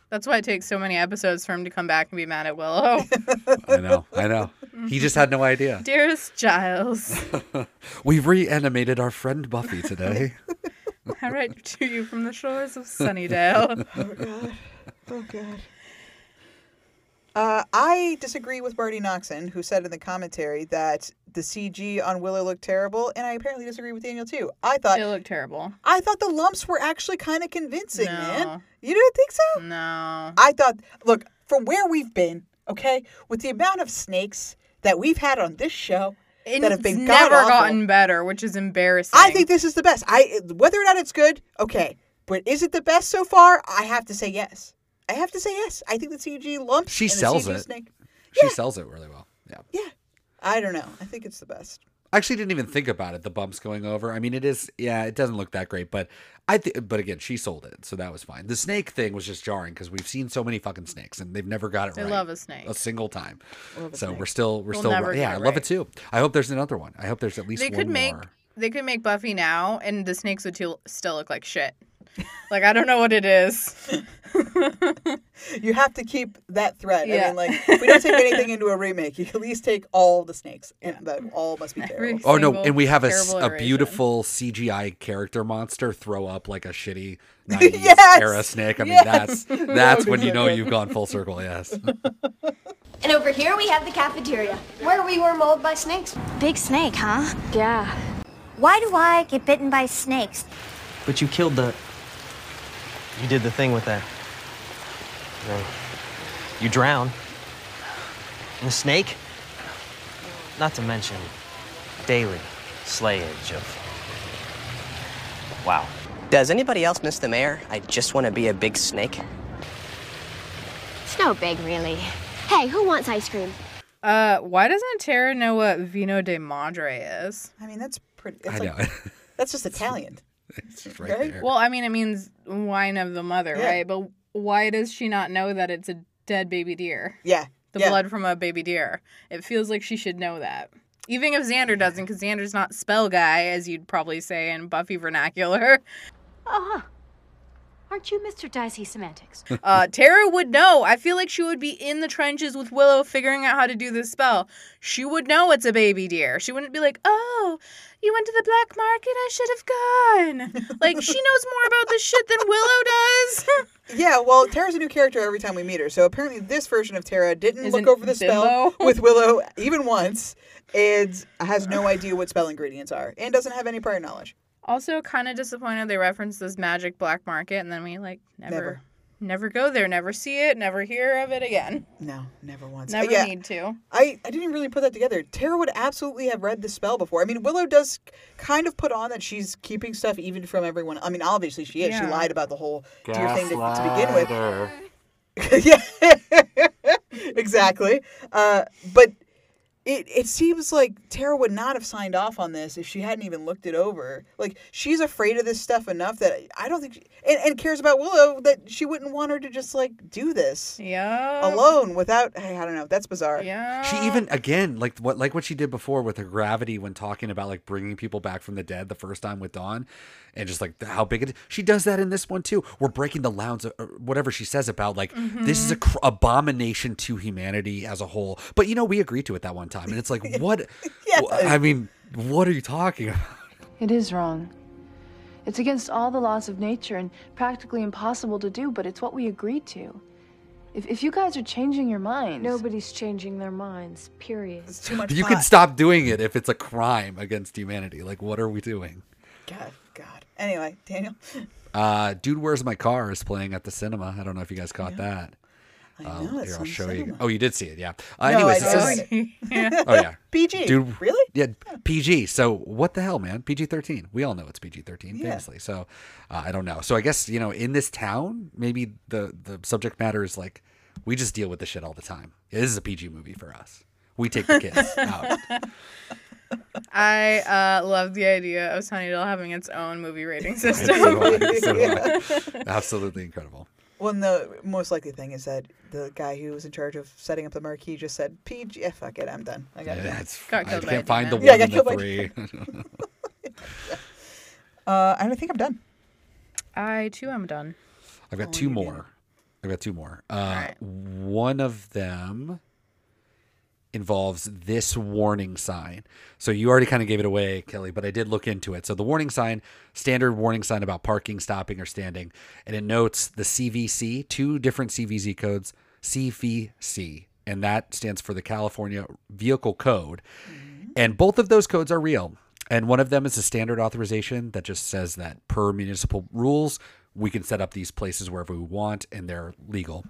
That's why it takes so many episodes for him to come back and be mad at Willow. I know. I know. He just had no idea. Dearest Giles, We've reanimated our friend Buffy today. I write to you from the shores of Sunnydale. Oh god. Oh god. Uh, I disagree with Marti Noxon, who said in the commentary that the CG on Willow looked terrible, and I apparently disagree with Daniel too. I thought it looked terrible. I thought the lumps were actually kind of convincing, man. No. You didn't think so? No. I thought, look, from where we've been, okay, with the amount of snakes that we've had on this show It's that have been never god-awful, gotten better, which is embarrassing. I think this is the best. I whether or not it's good, okay, but is it the best so far? I have to say yes. I have to say yes. I think the CG lumps. She and the sells CG it. Snake. She sells it really well. Yeah. Yeah. I don't know. I think it's the best. I actually didn't even think about it. The bumps going over. I mean, it is. Yeah, it doesn't look that great, but I. Th- but again, she sold it, so that was fine. The snake thing was just jarring because we've seen so many fucking snakes and they've never got it right. They right. love a snake. a single time. A So snake. we're still we're They'll still never yeah. I love right. it too. I hope there's another one. I hope there's at least they one could make more. they could make Buffy now, and the snakes would still still look like shit. Like I don't know what it is. You have to keep that thread. I mean, like, if we don't take anything into a remake, you at least take all the snakes, and that all must be terrible. Oh no! And we have a, s- terrible a beautiful CGI character monster throw up like a shitty 90s Yes! era snake. I mean, Yes! that's that's when you know you've gone full circle. Yes. And over here we have the cafeteria, where we were mauled by snakes. Big snake, huh? Yeah. Why do I get bitten by snakes? But you killed the. You did the thing with that. Well, You drown. And the snake? Not to mention daily slayage of. Wow. Does anybody else miss the mayor? I just want to be a big snake. It's no big, really. Hey, who wants ice cream? Uh, why doesn't Tara know what Vino de Madre is? I mean, that's pretty. I That's like, know. That's just Italian. it's right right there. Well, I mean, it means wine of the mother, Yeah. right? But why does she not know that it's a dead baby deer? Yeah. The yeah. blood from a baby deer. It feels like she should know that. Even if Xander doesn't, because Xander's not spell guy, as you'd probably say in Buffy vernacular. Uh-huh. Aren't you Mr. Dicey Semantics? Uh, Tara would know. I feel like she would be in the trenches with Willow figuring out how to do this spell. She would know it's a baby deer. She wouldn't be like, oh, you went to the black market? I should have gone. like, she knows more about this shit than Willow does. Yeah, well, Tara's a new character every time we meet her. So apparently, this version of Tara didn't Isn't look over the spell with Willow even once, and has no idea what spell ingredients are, and doesn't have any prior knowledge. Also, kind of disappointed they referenced this magic black market, and then we, like, never, Never. never, go there, never see it, never hear of it again. No, never once. Never yeah, need to. I, I didn't really put that together. Tara would absolutely have read the spell before. I mean, Willow does kind of put on that she's keeping stuff even from everyone. I mean, obviously she is. She lied about the whole deer thing to, to begin with. Yeah, exactly. Uh, but it it seems like Tara would not have signed off on this if she hadn't even looked it over. Like she's afraid of this stuff enough that I don't think, she, and, and cares about Willow that she wouldn't want her to just like do this Yeah. alone without. Hey, I don't know. That's bizarre. Yeah. She even again like what like what she did before with her gravity when talking about like bringing people back from the dead the first time with Dawn, and just like how big it. She does that in this one too. We're breaking the lounds, of, uh, uh, whatever she says about like mm-hmm. this is a cr- abomination to humanity as a whole. But you know we agreed to it that one time, and it's like what? I mean, what are you talking about? It is wrong. It's against all the laws of nature and practically impossible to do, but it's what we agreed to. If, if you guys are changing your minds. Nobody's changing their minds, period. It's too much. You pot. can stop doing it if it's a crime against humanity. Like what are we doing? God, God. Anyway, Daniel. Uh, Dude, Where's My Car is playing at the cinema. I don't know if you guys caught that. I Um, know, it's here, I'll on show you. Oh, you did see it, yeah. Uh, No, anyways, I it says, didn't. yeah. oh yeah, PG. dude, Really? Yeah, PG. So what the hell, man? PG thirteen. We all know it's PG thirteen, Yeah. famously. So uh, I don't know. So I guess you know, in this town, maybe the the subject matter is like we just deal with the shit all the time. This is a PG movie for us. We take the kids out. I uh, love the idea of Sunnydale having its own movie rating So system. do I, so do I. Absolutely incredible. Well, and the most likely thing is that the guy who was in charge of setting up the marquee just said, "PG, eh, fuck it, I'm done. I got Yeah, it." Got I killed by can't find the demon. Yeah, I one got and the three. Uh, and I think I'm done. I too am done. I've got Oh, two you more. I've got two more. Uh, One of them involves this warning sign. So you already kind of gave it away, Kelly, but I did look into it. So the warning sign, standard warning sign about parking, stopping, or standing, and it notes the CVC, two different CVC codes, CVC, and that stands for the California Vehicle Code. Mm-hmm. And both of those codes are real. And one of them is a standard authorization that just says that per municipal rules, we can set up these places wherever we want and they're legal.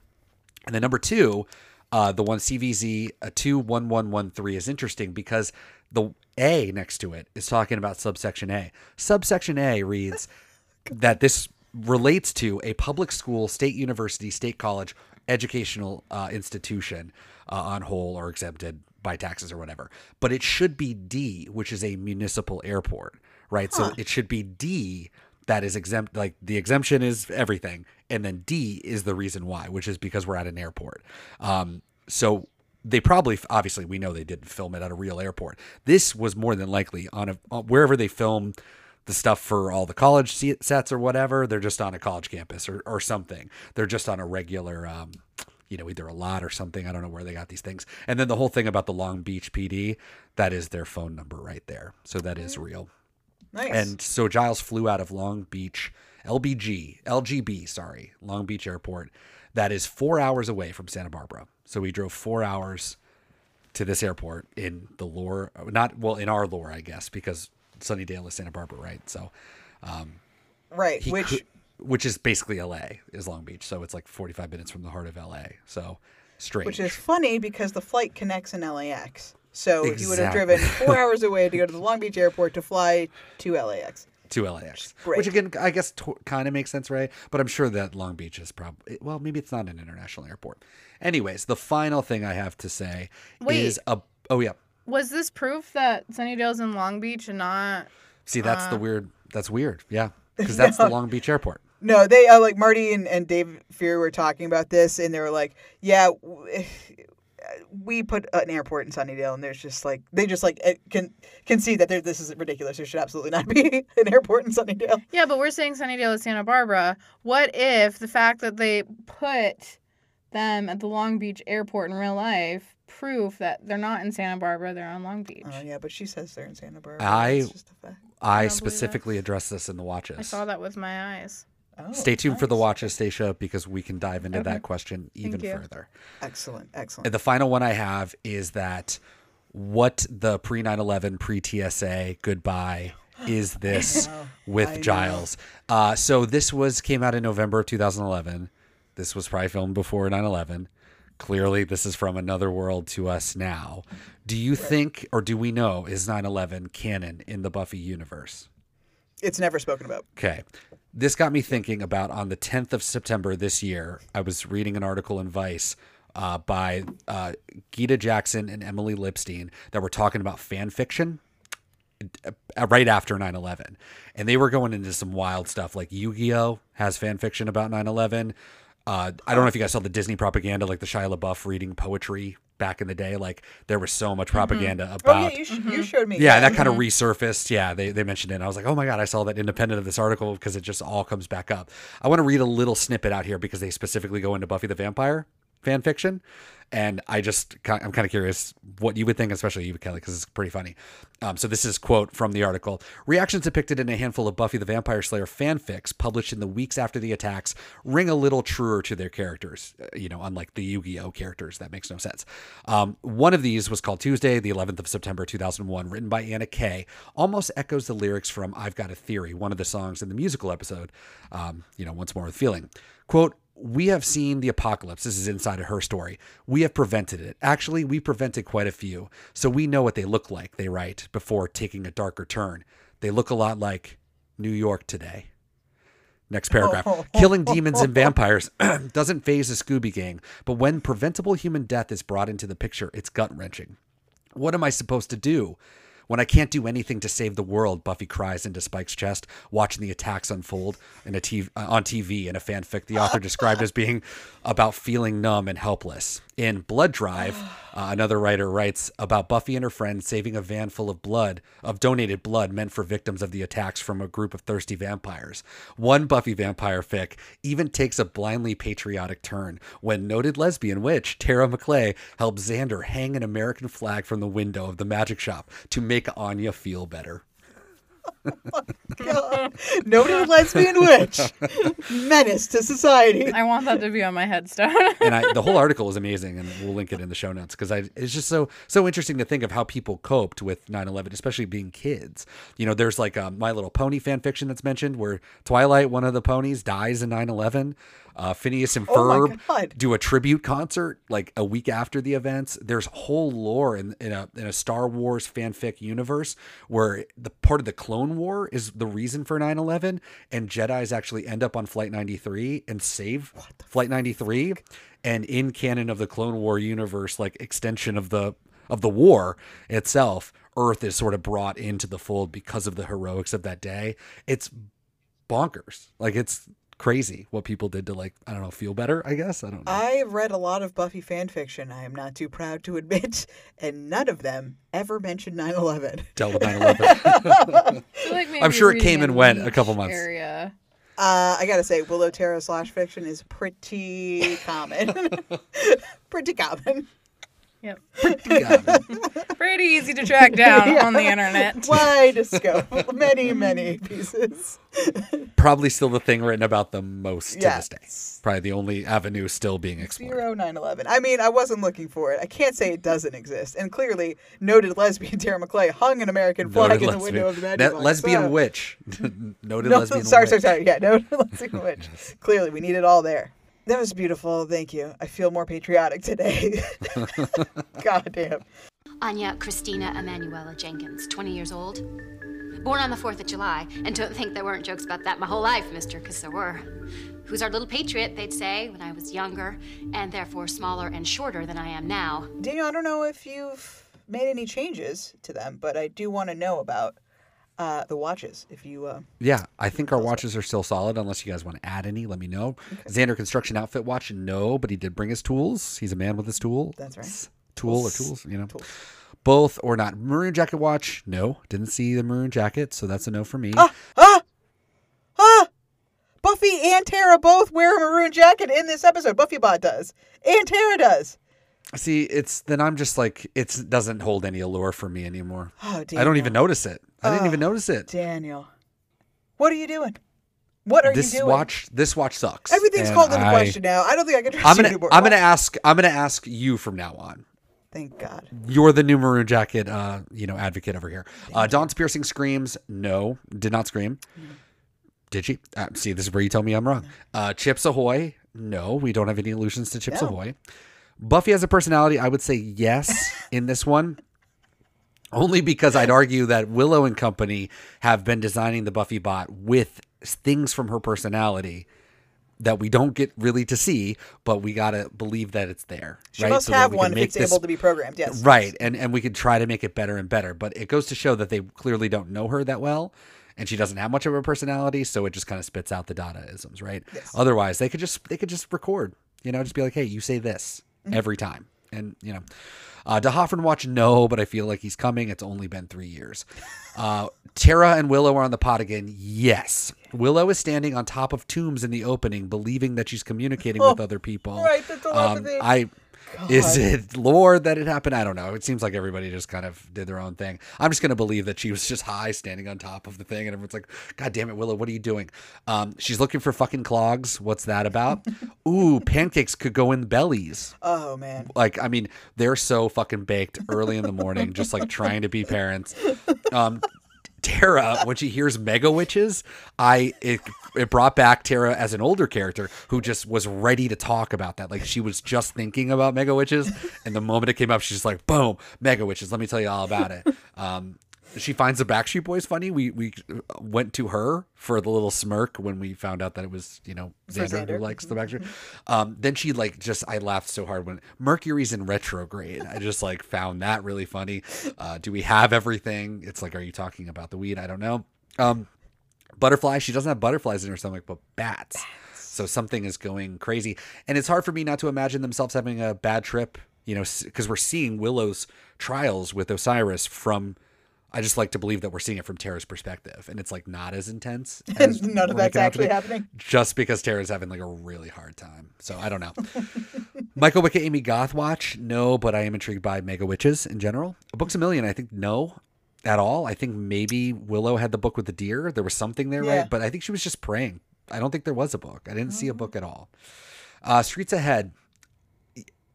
And then number two, uh, the one CVC uh, 21113 is interesting because the A next to it is talking about subsection A. Subsection A reads that this relates to a public school, state university, state college, educational uh, institution uh, on whole or exempted by taxes or whatever. But it should be D, which is a municipal airport, right? So it should be D that is exempt. Like the exemption is everything, and then D is the reason why, which is because we're at an airport. Um, so they probably, obviously, we know they didn't film it at a real airport. This was more than likely on a on- wherever they film the stuff for all the college sets or whatever. They're just on a college campus or or something. They're just on a regular. Um, you know, either a lot or something. I don't know where they got these things. And then the whole thing about the Long Beach PD, that is their phone number right there. So that is real. Nice. And so Giles flew out of Long Beach, LBG, LGB, sorry, Long Beach Airport. That is four hours away from Santa Barbara. So we drove four hours to this airport in the lore, not well in our lore, I guess, because Sunnydale is Santa Barbara, right? So, um, Right, which could- which is basically LA is Long Beach, so it's like forty five minutes from the heart of LA. So strange. which is funny because the flight connects in LAX. So you would have driven four hours away to go to the Long Beach airport to fly to LAX. To LAX, Break. which again I guess t- kind of makes sense, right? But I'm sure that Long Beach is probably well, maybe it's not an international airport. Anyways, the final thing I have to say Wait. is a oh yeah. Was this proof that Sunnydale's in Long Beach and not? See, that's the uh, weird. That's weird. Yeah, because that's the Long Beach airport. No, they uh, like Marti and, and Dave Fury were talking about this, and they were like, "Yeah, w- we put an airport in Sunnydale, and there's just like they just like can can see that there, this is ridiculous. There should absolutely not be an airport in Sunnydale." Yeah, but we're saying Sunnydale is Santa Barbara. What if the fact that they put them at the Long Beach airport in real life proof that they're not in Santa Barbara, they're on Long oh, Beach? Oh yeah, but she says they're in Santa Barbara. I It's just a fact. I believe specifically addressed this in the watches. I saw that with my eyes. Oh, Stay tuned for the watches, Stacia, because we can dive into Okay. that question even further. Excellent, excellent. And the final one I have is that what the pre 9 11, pre TSA goodbye is this know, I with. Giles. Uh, so this was came out in November of 2011. This was probably filmed before 9 11. Clearly, this is from another world to us now. Do you think, or do we know, is 9 11 canon in the Buffy universe? It's never spoken about. Okay. This got me thinking about on the 10th of September this year, I was reading an article in Vice uh, by uh, Gita Jackson and Emily Lipstein that were talking about fan fiction uh, right after 9-11 and they were going into some wild stuff like yu-gi-oh has fan fiction about 9-11 uh, i don't know if you guys saw the disney propaganda like the shia labeouf reading poetry back in the day like there was so much mm-hmm. propaganda Oh about Oh yeah, you, sh- you showed me. yeah, that kind of mm-hmm. resurfaced. Yeah, they, they mentioned it. And I was like, oh my God, I saw that independent of this article because it just all comes back up. I want to read a little snippet out here because they specifically go into Buffy the Vampire fan fiction. And I just, I'm kind of curious what you would think, especially you, Kelly, because it's pretty funny. Um, so this is quote from the article. Reactions depicted in a handful of Buffy the Vampire Slayer fanfics published in the weeks after the attacks ring a little truer to their characters, uh, you know, unlike the Yu-Gi-Oh characters. That makes no sense. Um, one of these was called Tuesday, the 11th of September 2001, written by Anna Kay. Almost echoes the lyrics from I've Got a Theory, one of the songs in the musical episode, um, you know, Once More with Feeling. Quote, we have seen the apocalypse. This is inside of her story. We have prevented it. Actually, we prevented quite a few. So we know what they look like, they write, before taking a darker turn. They look a lot like New York today. Next paragraph. Killing demons and vampires doesn't phase the Scooby Gang, but when preventable human death is brought into the picture, it's gut wrenching. What am I supposed to do? When I can't do anything to save the world, Buffy cries into Spike's chest, watching the attacks unfold in a TV, uh, on TV in a fanfic the author described as being about feeling numb and helpless. In Blood Drive, uh, another writer writes about Buffy and her friends saving a van full of blood, of donated blood meant for victims of the attacks from a group of thirsty vampires. One Buffy vampire fic even takes a blindly patriotic turn when noted lesbian witch Tara Maclay helps Xander hang an American flag from the window of the magic shop to make Anya feel better. God. Noted lesbian witch, menace to society. I want that to be on my headstone. and I, the whole article is amazing, and we'll link it in the show notes because it's just so so interesting to think of how people coped with 9/11, especially being kids. You know, there's like a My Little Pony fan fiction that's mentioned where Twilight, one of the ponies, dies in 9/11. Uh, Phineas and Oh Ferb God. do a tribute concert like a week after the events. There's whole lore in, in a in a Star Wars fanfic universe where the part of the Clone War is the reason for 9/11, and Jedi's actually end up on Flight 93 and save Flight 93. And in canon of the Clone War universe, like extension of the of the war itself, Earth is sort of brought into the fold because of the heroics of that day. It's bonkers. Like it's crazy what people did to like I don't know feel better. I guess I don't know. I have read a lot of Buffy fan fiction. I am not too proud to admit, and none of them ever mentioned 9/11. Dealt with 9/11. like I'm sure it came and went a couple months. Area. Uh, I gotta say, Willow Tara slash fiction is pretty common. pretty common. Yep. Pretty easy to track down Yeah. on the internet. Wide scope, many, many pieces. Probably still the thing written about the most to this day. Probably the only avenue still being explored. Zero 9/11. I mean, I wasn't looking for it. I can't say it doesn't exist. And clearly, noted lesbian Tara Maclay hung an American flag Noted in the window of the lesbian, magic that lesbian so- witch. Noted No, lesbian sorry, witch. sorry, sorry. Yeah, no, lesbian witch. Clearly, we need it all there. That was beautiful. Thank you. I feel more patriotic today. God damn. Anya Christina Emanuela Jenkins, 20 years old. Born on the 4th of July. And don't think there weren't jokes about that my whole life, mister, because there were. Who's our little patriot, they'd say, when I was younger, and therefore smaller and shorter than I am now. Daniel, I don't know if you've made any changes to them, but I do want to know about uh, the watches. If you, uh, Yeah, I think our watches are still solid. Unless you guys want to add any, let me know. Xander Construction Outfit watch, no, but he did bring his tools. He's a man with his tool. That's right. Tool or tools, you know. Both or not. Maroon jacket watch, no. Didn't see the maroon jacket, so that's a no for me. ah, ah, ah! Buffy and Tara both wear a maroon jacket in this episode. Buffy Bot does, and Tara does. See, it's then I'm just like it doesn't hold any allure for me anymore. Oh, I don't even notice it. I didn't Oh, even notice it. Daniel, what are you doing? What are this you doing? watch, this watch sucks. Everything's and called into I- question now. I don't think I can trust I'm you gonna, anymore. I'm gonna ask, I'm gonna ask you from now on. Thank God. You're the new maroon jacket, uh, you know, advocate over here. Uh, Dawn's piercing screams. No, did not scream. Did she? Uh, see, this is where you tell me I'm wrong. Uh, Chips Ahoy. No, we don't have any allusions to Chips No. Ahoy. Buffy has a personality. I would say yes in this one. Only because I'd argue that Willow and company have been designing the Buffy bot with things from her personality that we don't get really to see, but we gotta believe that it's there. She right? must So have one if it's this- able to be programmed. Yes. Right. And and we could try to make it better and better. But it goes to show that they clearly don't know her that well. And she doesn't have much of a personality, so it just kind of spits out the Dadaisms, right? Yes. Otherwise, they could just they could just record, you know, just be like, "Hey, you say this Mhm. every time," and you know, uh, D'Hoffryn watch no, but I feel like he's coming. It's only been three years. Uh, Tara and Willow are on the pot again. Yes, Willow is standing on top of tombs in the opening, believing that she's communicating with Oh, other people. right, the telepathy. Um, I is it Lord that it happened? I don't know. It seems like everybody just kind of did their own thing. I'm just gonna believe that she was just high, standing on top of the thing, and everyone's like, "God damn it, Willow, what are you doing?" Um, she's looking for fucking clogs. What's that about? Ooh, pancakes could go in bellies. Oh man. Like, I mean, they're so fucking baked early in the morning, just like trying to be parents. Um, Tara, when she hears mega witches, I it, it brought back Tara as an older character who just was ready to talk about that. Like she was just thinking about mega witches, and the moment it came up, she's just like, "Boom, mega witches! Let me tell you all about it." Um, she finds the Backstreet Boys funny. We we went to her for the little smirk when we found out that it was you know For Xander, who likes the Backstreet. Um, then she like just I laughed so hard when Mercury's in retrograde. I just like found that really funny. Uh, do we have everything? It's like, are you talking about the weed? I don't know. Um, butterfly. She doesn't have butterflies in her stomach, but bats. So something is going crazy, and it's hard for me not to imagine themselves having a bad trip. You know, because we're seeing Willow's trials with Osiris from. I just like to believe that we're seeing it from Tara's perspective, and it's like not as intense. as None of that's making out to actually happening. Just because Tara's having like a really hard time. So I don't know. Michael Wick, Amy Goth watch? No, but I am intrigued by Mega Witches in general. A Book's a Million, I think no at all. I think maybe Willow had the book with the deer. There was something there, Yeah. right? But I think she was just praying. I don't think there was a book. I didn't see a book at all. Uh, Streets Ahead.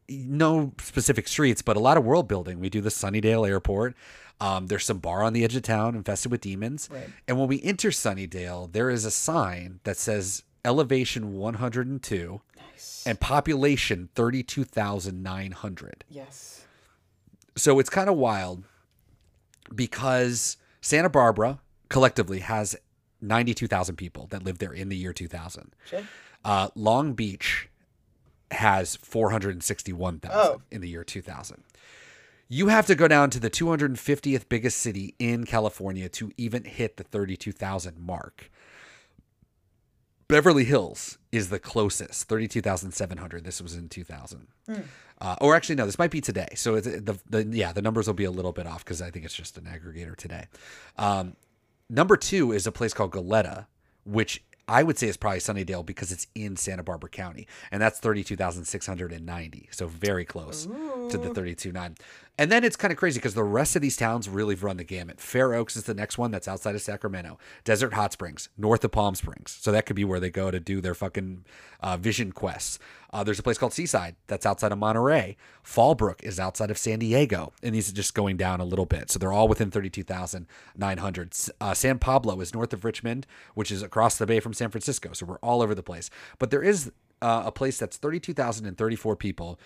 No specific streets, but a lot of world building. We do the Sunnydale Airport. Um, there's some bar on the edge of town infested with demons. Right. And when we enter Sunnydale, there is a sign that says elevation 102 and population 32,900. Yes. So it's kind of wild because Santa Barbara collectively has 92,000 people that live there in the year 2000. Shit. Uh, Long Beach has 461,000 Oh. in the year 2000. You have to go down to the 250th biggest city in California to even hit the 32,000 mark. Beverly Hills is the closest, 32,700. This was in 2000. Hmm. Uh, or actually, no, this might be today. So it's, the, the yeah, the numbers will be a little bit off because I think it's just an aggregator today. Um, number two is a place called Goleta, which I would say is probably Sunnydale because it's in Santa Barbara County, and that's 32,690. So very close to the 32.9. And then it's kind of crazy because the rest of these towns really run the gamut. Fair Oaks is the next one that's outside of Sacramento. Desert Hot Springs, north of Palm Springs. So that could be where they go to do their fucking uh, vision quests. Uh, there's a place called Seaside that's outside of Monterey. Fallbrook is outside of San Diego. And these are just going down a little bit. So they're all within 32,900. Uh, San Pablo is north of Richmond, which is across the bay from San Francisco. So we're all over the place. But there is uh, a place that's 32,034 people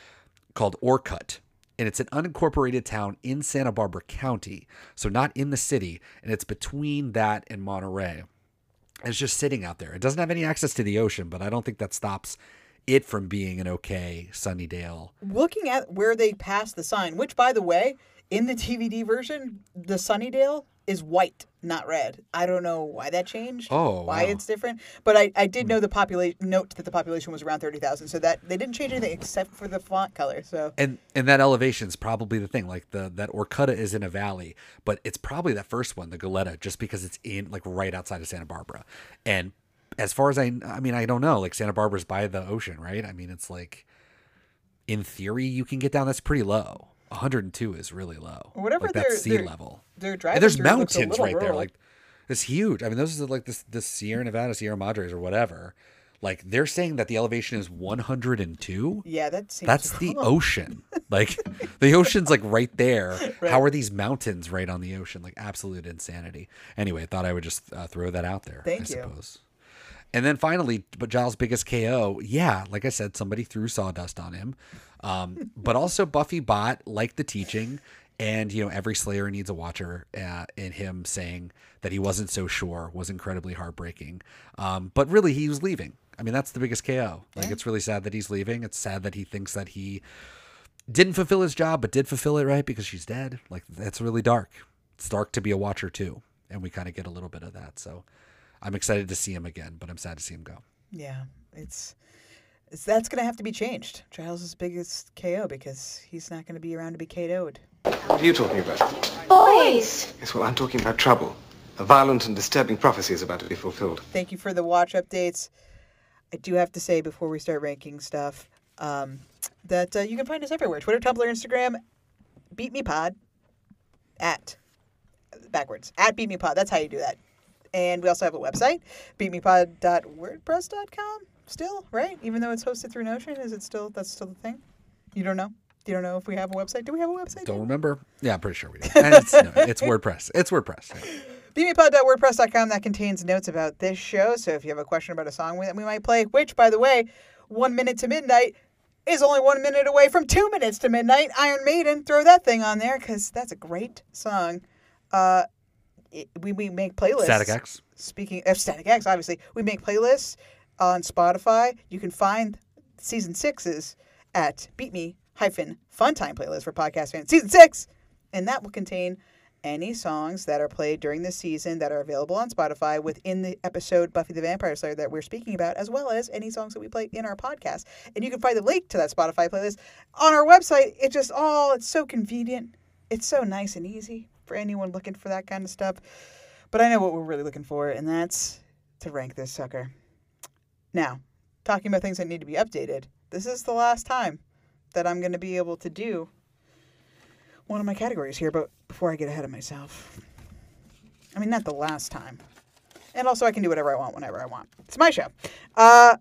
called Orcutt and it's an unincorporated town in Santa Barbara County, so not in the city, and it's between that and Monterey. And It's just sitting out there. It doesn't have any access to the ocean, but I don't think that stops it from being an okay Sunnydale. Looking at where they passed the sign, which, by the way, in the DVD version, the Sunnydale is white, not red. I don't know why that changed. Oh, why wow. it's different. But I, I did hmm. know the population. Note that the population was around thirty thousand, so that they didn't change anything except for the font color. So And and that elevation is probably the thing. Like the that Orcutta is in a valley, but it's probably that first one, the Goleta, just because it's in like right outside of Santa Barbara. And as far as I I mean, I don't know. Like Santa Barbara's by the ocean, right? I mean, it's like in theory you can get down. That's pretty low. 102 is really low. Whatever like sea level. they're and there's through looks a mountains right there. Like it's huge. I mean, those are like this the Sierra Nevada, Sierra Madres, or whatever. Like they're saying that the elevation is 102. yeah, that seems. That's the ocean. Like the ocean's like right there. Right. How are these mountains right on the ocean? Like absolute insanity. Anyway, I thought I would just uh, throw that out there. Thank I you. suppose. And then finally, but Giles' biggest KO, yeah, like I said, somebody threw sawdust on him. Um, but also Buffy bot liked the teaching, and you know every Slayer needs a watcher. Uh, and him saying that he wasn't so sure was incredibly heartbreaking. Um, but really, he was leaving. I mean, that's the biggest KO. Like it's really sad that he's leaving. It's sad that he thinks that he didn't fulfill his job, but did fulfill it right because she's dead. Like that's really dark. It's dark to be a watcher too, and we kind of get a little bit of that. So I'm excited to see him again, but I'm sad to see him go. Yeah, it's, it's that's gonna have to be changed. Giles' is the biggest KO because he's not gonna be around to be KO'd. What are you talking about? Boys! Yes, well, I'm talking about trouble. A violent and disturbing prophecy is about to be fulfilled. Thank you for the watch updates. I do have to say before we start ranking stuff um, that uh, you can find us everywhere: Twitter, Tumblr, Instagram. Beep Me Pod at backwards at Beep Me Pod. That's how you do that. And we also have a website, beepmepod.wordpress.com. Still, right? Even though it's hosted through Notion, is it still that's still the thing? You don't know? You don't know if we have a website? Do we have a website? Don't remember? Yeah, I'm pretty sure we do. And it's, no, it's WordPress. It's WordPress. BeepMePod.wordpress.com that contains notes about this show. So if you have a question about a song that we might play, which, by the way, one minute to midnight is only one minute away from two minutes to midnight. Iron Maiden, throw that thing on there because that's a great song. Uh, it, we, we make playlists. Static X. Speaking of Static X, obviously, we make playlists on Spotify. You can find season sixes at Beep Me hyphen Funtime playlist for podcast fans. Season six, and that will contain any songs that are played during the season that are available on Spotify within the episode Buffy the Vampire Slayer that we're speaking about, as well as any songs that we play in our podcast. And you can find the link to that Spotify playlist on our website. It just all it's so convenient. It's so nice and easy for anyone looking for that kind of stuff. But I know what we're really looking for, and that's to rank this sucker. Now, talking about things that need to be updated, this is the last time that I'm going to be able to do one of my categories here, but before I get ahead of myself. I mean, not the last time. And also, I can do whatever I want whenever I want. It's my show. Uh,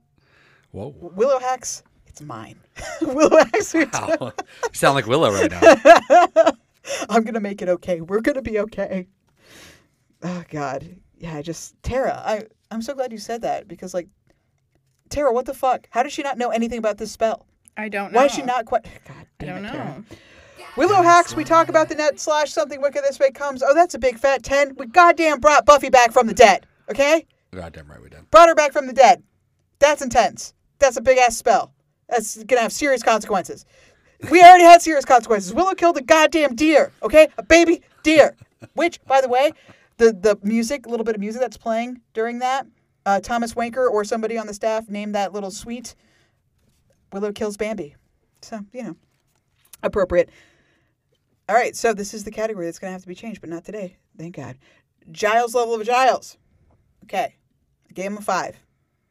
Whoa. Willow Hacks, it's mine. Willow Hacks. Wow. You sound like Willow right now. I'm gonna make it okay. We're gonna be okay. Oh God, yeah. I just Tara. I I'm so glad you said that because like, Tara, what the fuck? How does she not know anything about this spell? I don't know. Why is she not quite? God I damn don't it, Tara. know. Willow hacks. We talk about the net slash something wicked this way comes. Oh, that's a big fat ten. We goddamn brought Buffy back from the dead. Okay, Goddamn right we did. brought her back from the dead. That's intense. That's a big ass spell. That's gonna have serious consequences. We already had serious consequences. Willow killed a goddamn deer. Okay, a baby deer. Which, by the way, the the music, a little bit of music that's playing during that, uh, Thomas Wanker or somebody on the staff named that little suite. Willow kills Bambi. So you know, appropriate. All right, so this is the category that's gonna have to be changed, but not today. Thank God. Giles level of Giles. Okay, I gave him a five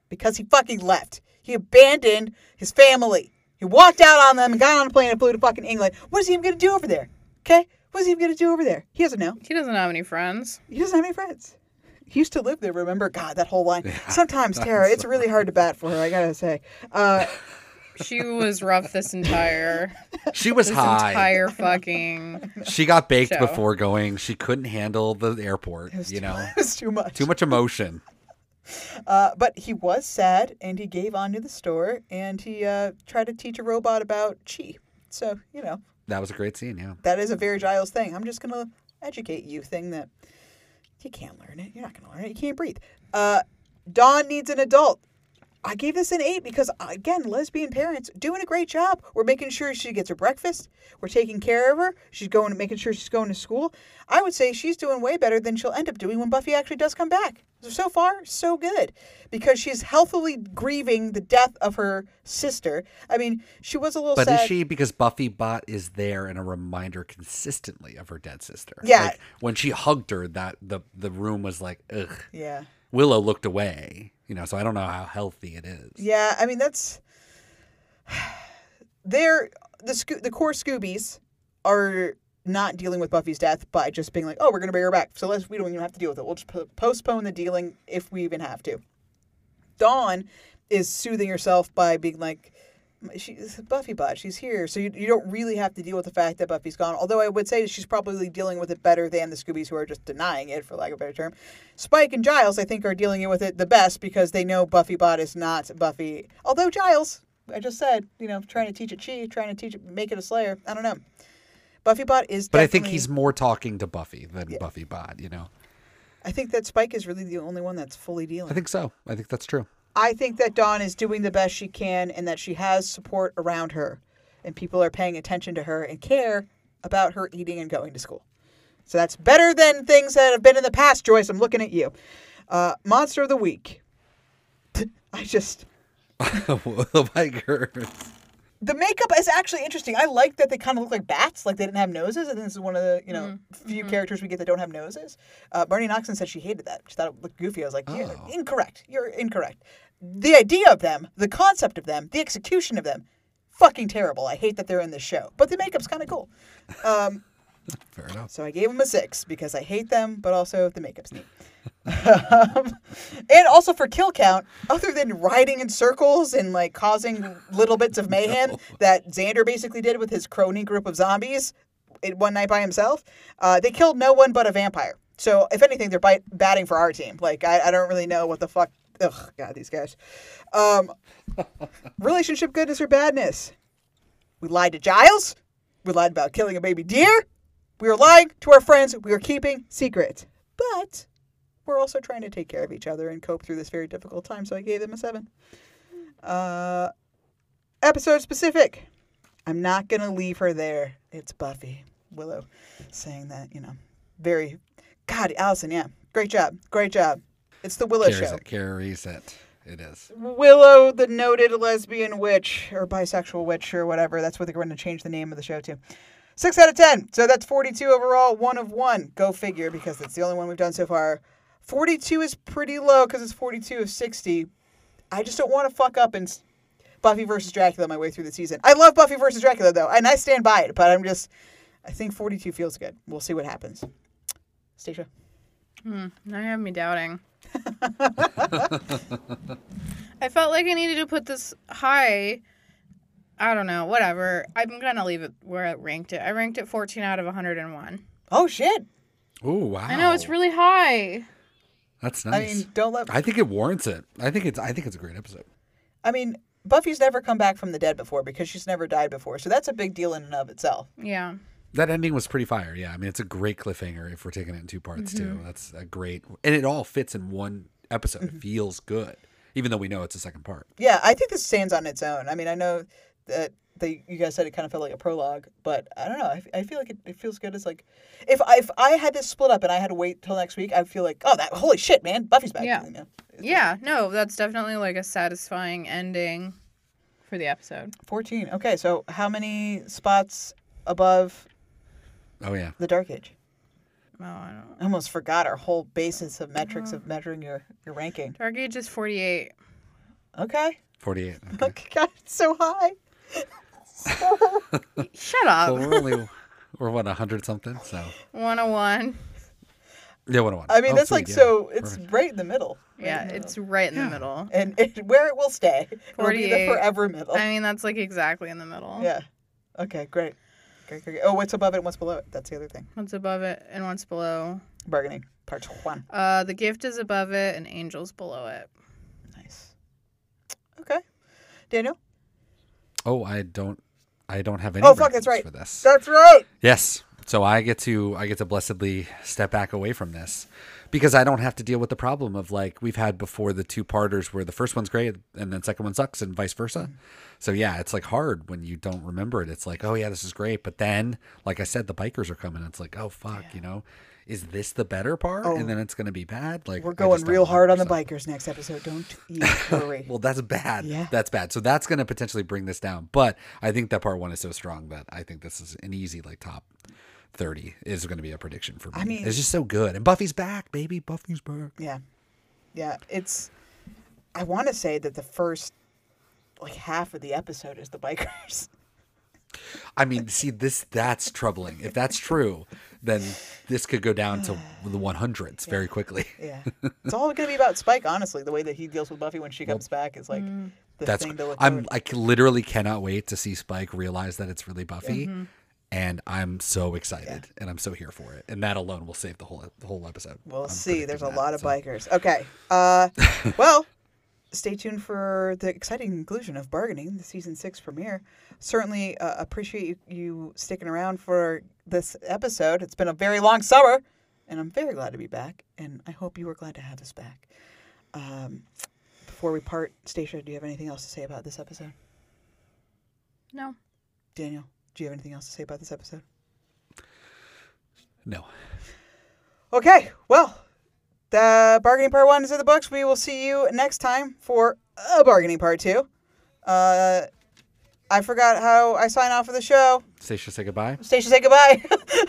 because he fucking left. He abandoned his family. He walked out on them and got on a plane and flew to fucking England. What is he even gonna do over there? Okay, what is he even gonna do over there? He doesn't know. He doesn't have any friends. He doesn't have any friends. He used to live there. Remember? God, that whole line. Sometimes Tara, it's really hard to bat for her. I gotta say. Uh, She was rough this entire. She was this high. entire fucking. She got baked show. before going. She couldn't handle the airport. You know, it was too much. too much emotion. Uh, but he was sad, and he gave on to the store, and he uh, tried to teach a robot about chi. So you know, That was a great scene. Yeah. That is a very Giles thing. I'm just gonna educate you thing that you can't learn it. You're not gonna learn it. You can't breathe. Uh, Dawn needs an adult. I gave this an eight because uh, again, lesbian parents doing a great job. We're making sure she gets her breakfast. We're taking care of her. She's going, making sure she's going to school. I would say she's doing way better than she'll end up doing when Buffy actually does come back. So far, so good because she's healthily grieving the death of her sister. I mean, she was a little But sad. is she because Buffy Bot is there and a reminder consistently of her dead sister? Yeah. Like, when she hugged her, that the the room was like, ugh. Yeah. Willow looked away. You know, so I don't know how healthy it is. Yeah, I mean that's they're the Sco- the core Scoobies are not dealing with Buffy's death by just being like, oh, we're gonna bring her back. So let's we don't even have to deal with it. We'll just po- postpone the dealing if we even have to. Dawn is soothing herself by being like, she's Buffy bot. She's here, so you, you don't really have to deal with the fact that Buffy's gone. Although I would say she's probably dealing with it better than the Scoobies who are just denying it, for lack of a better term. Spike and Giles, I think, are dealing with it the best because they know Buffy bot is not Buffy. Although Giles, I just said, you know, trying to teach it chi, trying to teach it, make it a Slayer. I don't know. Buffy bot is. But I think he's more talking to Buffy than Buffy Bot. You know. I think that Spike is really the only one that's fully dealing. I think so. I think that's true. I think that Dawn is doing the best she can and that she has support around her. And people are paying attention to her and care about her eating and going to school. So that's better than things that have been in the past, Joyce. I'm looking at you. Uh, Monster of the Week. I just. oh my god. The makeup is actually interesting. I like that they kind of look like bats, like they didn't have noses. I think this is one of the you know few characters we get that don't have noses. Uh, Bernie Noxon said she hated that. She thought it looked goofy. I was like, yeah, incorrect. You're incorrect. The idea of them, the concept of them, the execution of them, fucking terrible. I hate that they're in this show, but the makeup's kind of cool. Um, Fair enough. so I gave them a six because I hate them, but also the makeup's neat. um, and also for kill count, other than riding in circles and like causing little bits of mayhem that Xander basically did with his crony group of zombies one night by himself, uh, they killed no one but a vampire. So if anything, they're bite- batting for our team. Like I, I don't really know what the fuck. Ugh, God, these guys. Um, relationship goodness or badness. We lied to Giles. We lied about killing a baby deer. We were lying to our friends. We were keeping secrets. But we're also trying to take care of each other and cope through this very difficult time. So I gave them a seven. Uh, episode specific. I'm not going to leave her there. It's Buffy. Willow saying that, you know, very. God, Alyson, yeah. Great job. Great job. It's the Willow Carries show. it. Carries it. It is. Willow, the noted lesbian witch or bisexual witch or whatever. That's what they're going to change the name of the show to. Six out of 10. So that's 42 overall, one of one. Go figure because that's the only one we've done so far. 42 is pretty low because it's 42 of 60. I just don't want to fuck up and Buffy versus Dracula my way through the season. I love Buffy versus Dracula though, and I stand by it, but I'm just, I think 42 feels good. We'll see what happens. Stacia. Hmm, now you have me doubting. I felt like I needed to put this high. I don't know, whatever. I'm gonna leave it where I ranked it. I ranked it 14 out of 101. Oh shit! Oh wow. I know it's really high. That's nice. I nice. mean, don't let. I think it warrants it. I think it's. I think it's a great episode. I mean, Buffy's never come back from the dead before because she's never died before. So that's a big deal in and of itself. Yeah. That ending was pretty fire. Yeah, I mean, it's a great cliffhanger if we're taking it in two parts too. Mhm. That's a great, and it all fits in one episode. Mm-hmm. It feels good, even though we know it's a second part. Yeah, I think this stands on its own. I mean, I know that they, you guys said it kind of felt like a prologue, but I don't know. I, I feel like it, it feels good. It's like if I, if I had this split up and I had to wait till next week, I feel like, oh, that holy shit, man, Buffy's back. Yeah. You know? Yeah, no, that's definitely like a satisfying ending for the episode. 14. Okay, so how many spots above Oh yeah. the Dark Age? Oh, I don't. I almost forgot our whole basis of metrics of measuring your, your ranking. Dark Age is 48. Okay. Forty-eight. Okay, God, it's so high. Shut up. Well, we're only we're what hundred something. So 101. yeah, one oh one. I mean, Oh, that's sweet, like yeah. so. It's Perfect. right in the middle. Right Yeah, in the it's right in the middle. and it, where it will stay. It'll be the 48. forever middle. I mean, that's like exactly in the middle. Yeah. Okay, great. Oh, what's above it and what's below it? That's the other thing. What's above it and what's below? Bargaining. Part one. Uh, the gift is above it and angels below it. Nice. Okay. Daniel? Oh, I don't I don't have any. Oh fuck, that's right. For this. That's right. Yes. So I get to I get to blessedly step back away from this because I don't have to deal with the problem of like we've had before the two parters where the first one's great and then second one sucks and vice versa. Mm-hmm. So yeah, it's like hard when you don't remember it. It's like, oh yeah, this is great, but then like I said, the bikers are coming. It's like, oh fuck, you know, is this the better part? Oh. and then it's gonna be bad. Like We're going real hard on the bikers next episode. Don't you worry. Well, that's bad. Yeah. That's bad. So that's going to potentially bring this down. But I think that part one is so strong that I think this is an easy like top 30 is going to be a prediction for me. I mean- it's just so good. And Buffy's back, baby. Buffy's back. Yeah. Yeah. It's I want to say that the first like half of the episode is the bikers. I mean, see this that's troubling. If that's true, then this could go down to the 100s very quickly. Yeah. It's all going to be about Spike, honestly. The way that he deals with Buffy when she comes back is like the that's thing to look I'm forward- I c- literally cannot wait to see Spike realize that it's really Buffy. Mhm. And I'm so excited, and I'm so here for it, and that alone will save the whole the whole episode. We'll I'm see. There's a predicting lot of so. bikers. Okay. Uh, well, stay tuned for the exciting conclusion of Bargaining, the season six premiere. Certainly uh, appreciate you, you sticking around for this episode. It's been a very long summer, and I'm very glad to be back. And I hope you were glad to have us back. Um, before we part, Stacia, do you have anything else to say about this episode? No. Daniel, do you have anything else to say about this episode? No. Okay, well, the bargaining part one is in the books. We will see you next time for a bargaining part two. Uh, I forgot how I sign off of the show. Stacia, say goodbye. Stacia, say goodbye.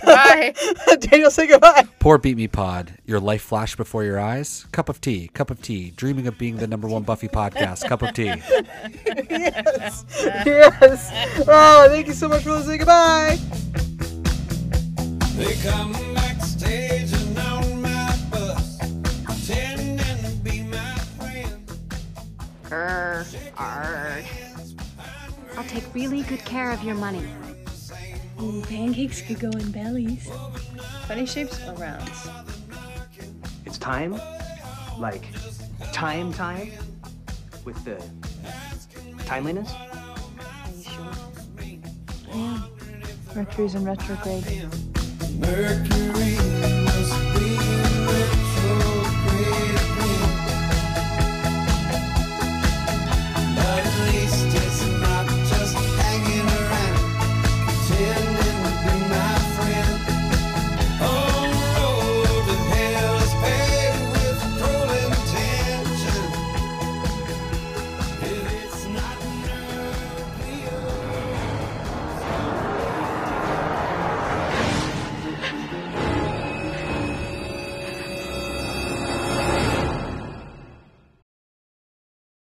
Bye. Daniel, say goodbye. Poor Beep Me Pod. Your life flashed before your eyes. Cup of tea. Cup of tea. Dreaming of being the number one Buffy podcast. Cup of tea. yes. Yes. Oh, thank you so much for listening. Goodbye. They come backstage and on my bus, pretending to be my friend. Grr, ard. I'll take really good care of your money. Ooh, pancakes could go in bellies. Funny shapes or rounds? It's time, like time, time, with the timeliness. Are you sure? Yeah. Mercury's in retrograde. Mercury must be in retrograde.